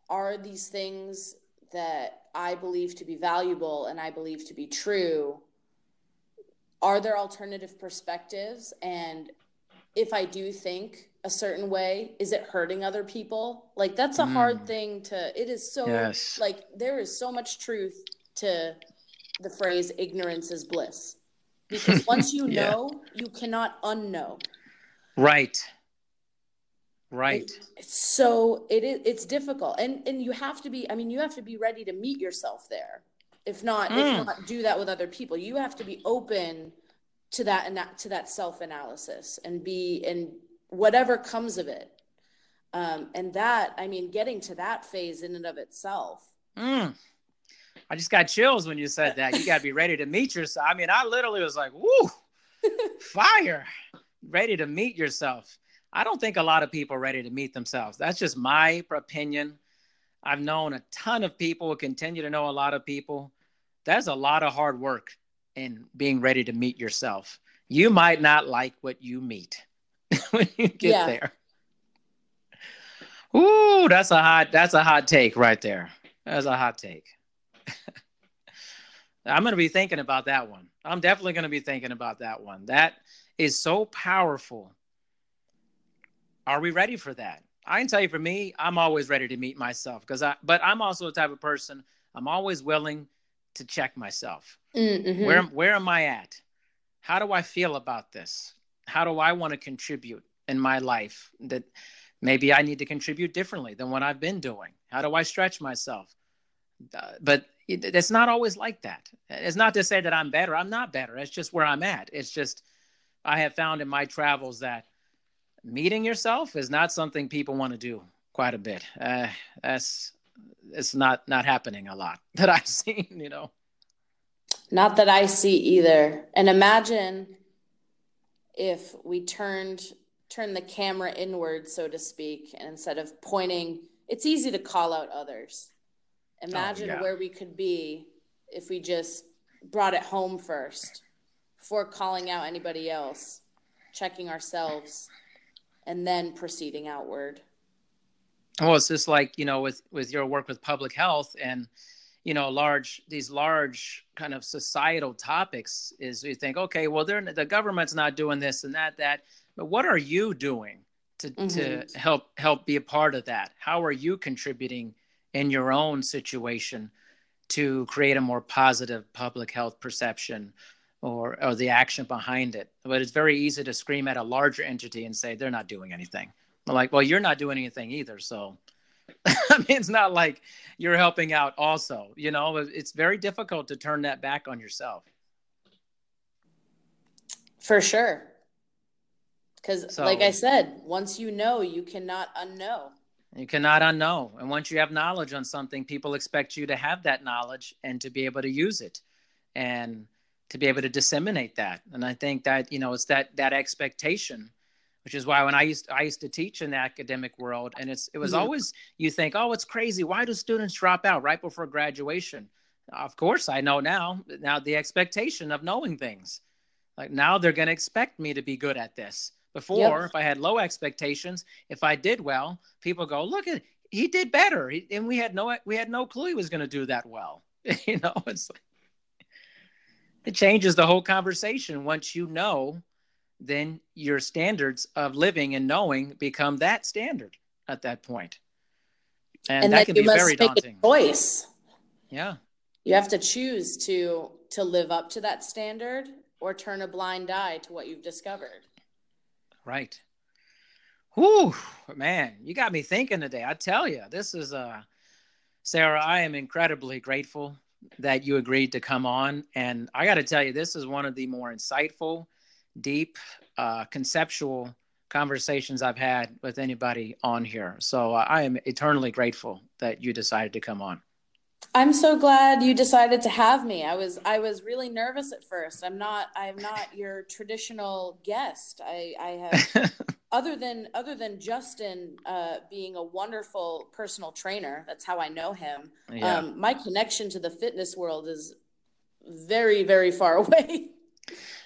are these things that I believe to be valuable and I believe to be true? Are there alternative perspectives? And if I do think a certain way, is it hurting other people? Like, that's a mm. hard thing to, it is so, yes. like, there is so much truth to the phrase ignorance is bliss. Because once you yeah. know, you cannot unknow. Right right. It's so it is it's difficult. And and you have to be i mean you have to be ready to meet yourself there. If not mm. if not do that with other people. You have to be open to that and that to that self analysis and be and whatever comes of it. Um and that i mean getting to that phase in and of itself. Mm. i just got chills when you said that. You got to be ready to meet yourself. I mean i literally was like whoo fire. Ready to meet yourself I don't think a lot of people are ready to meet themselves. That's just my opinion. I've known a ton of people, continue to know a lot of people. That's a lot of hard work in being ready to meet yourself. You might not like what you meet when you get yeah. there. Ooh, that's a hot that's a hot take right there. That's a hot take. I'm going to be thinking about that one. I'm definitely going to be thinking about that one. That is so powerful are we ready for that? I can tell you for me, I'm always ready to meet myself because I, but I'm also the type of person, I'm always willing to check myself. Mm-hmm. Where, where am I at? How do I feel about this? How do I want to contribute in my life that maybe I need to contribute differently than what I've been doing? How do I stretch myself? Uh, but it, it's not always like that. It's not to say that I'm better. I'm not better. It's just where I'm at. It's just I have found in my travels that meeting yourself is not something people want to do quite a bit. Uh, that's it's not not happening a lot that I've seen. You know, not that I see either. And imagine if we turned turn the camera inward, so to speak, and instead of pointing, it's easy to call out others. Imagine oh, yeah. where we could be if we just brought it home first before calling out anybody else, checking ourselves and then proceeding outward. Well, it's just like you know, with with your work with public health and you know, large these large kind of societal topics. Is you think, okay, well, they're the government's not doing this and that that, but what are you doing to mm-hmm. to help help be a part of that? How are you contributing in your own situation to create a more positive public health perception or, or the action behind it. But it's very easy to scream at a larger entity and say they're not doing anything. I'm like, well, you're not doing anything either. So, I mean, it's not like you're helping out also. You know, it's very difficult to turn that back on yourself. For sure. Because, so, like I said, once you know, you cannot unknow. You cannot unknow. And once you have knowledge on something, people expect you to have that knowledge and to be able to use it. And to be able to disseminate that. And I think that you know it's that that expectation, which is why when I used I used to teach in the academic world, and it's it was mm-hmm. always you think, oh, it's crazy. Why do students drop out right before graduation? Of course, I know now. Now the expectation of knowing things, like now they're going to expect me to be good at this. Before, yep. if I had low expectations, if I did well, people go, look at he did better, he, and we had no we had no clue he was going to do that well. you know, it's like it changes the whole conversation once you know then your standards of living and knowing become that standard at that point and, and that, that can be very daunting choice yeah you have to choose to to live up to that standard or turn a blind eye to what you've discovered. Right. Whew, man, you got me thinking today. I tell you, this is uh Sarah, I am incredibly grateful that you agreed to come on. And I got to tell you, this is one of the more insightful, deep, uh, conceptual conversations I've had with anybody on here. So uh, I am eternally grateful that you decided to come on. I'm so glad you decided to have me. I was I was really nervous at first. I'm not I'm not your traditional guest. I I have other than other than Justin uh, being a wonderful personal trainer. That's how I know him. Yeah. Um, my connection to the fitness world is very very far away.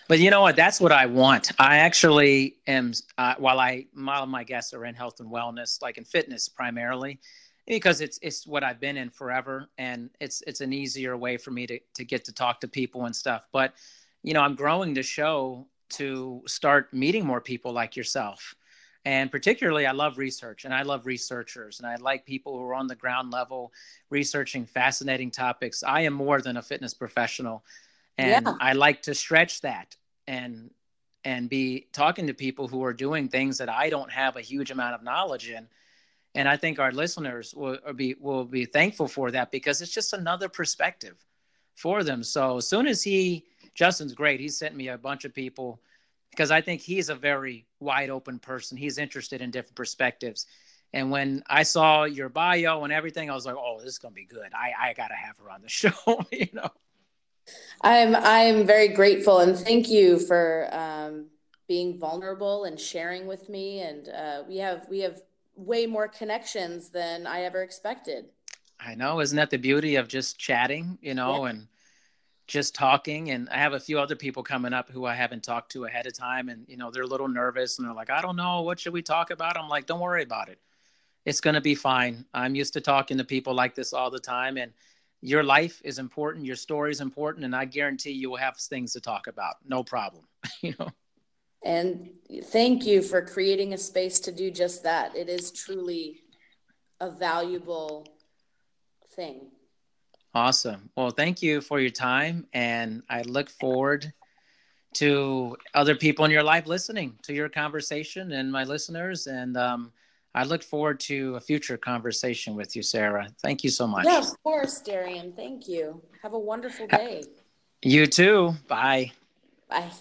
But you know what? That's what I want. I actually am. Uh, while I, while my guests are in health and wellness, like in fitness primarily, because it's it's what I've been in forever, and it's it's an easier way for me to to get to talk to people and stuff. But you know, I'm growing the show to start meeting more people like yourself. And particularly, I love research and I love researchers and I like people who are on the ground level researching fascinating topics. I am more than a fitness professional and yeah. I like to stretch that and and be talking to people who are doing things that I don't have a huge amount of knowledge in and I think our listeners will be will be thankful for that because it's just another perspective for them. So as soon as he Justin's great, he sent me a bunch of people because I think he's a very wide open person. He's interested in different perspectives. And when I saw your bio and everything, I was like, "Oh, this is gonna be good. I I gotta have her on the show." you know. I'm I'm very grateful and thank you for um, being vulnerable and sharing with me. And uh, we have we have way more connections than I ever expected. I know, isn't that the beauty of just chatting, you know, yeah. and just talking and I have a few other people coming up who I haven't talked to ahead of time and you know they're a little nervous and they're like I don't know what should we talk about? I'm like don't worry about it. It's going to be fine. I'm used to talking to people like this all the time and your life is important your story is important and I guarantee you will have things to talk about. No problem. You know? And thank you for creating a space to do just that. It is truly a valuable thing. Awesome. Well, thank you for your time. And I look forward to other people in your life listening to your conversation and my listeners. And um, I look forward to a future conversation with you, Sarah. Thank you so much. Yeah, of course, Darian. Thank you. Have a wonderful day. You too. Bye. Bye.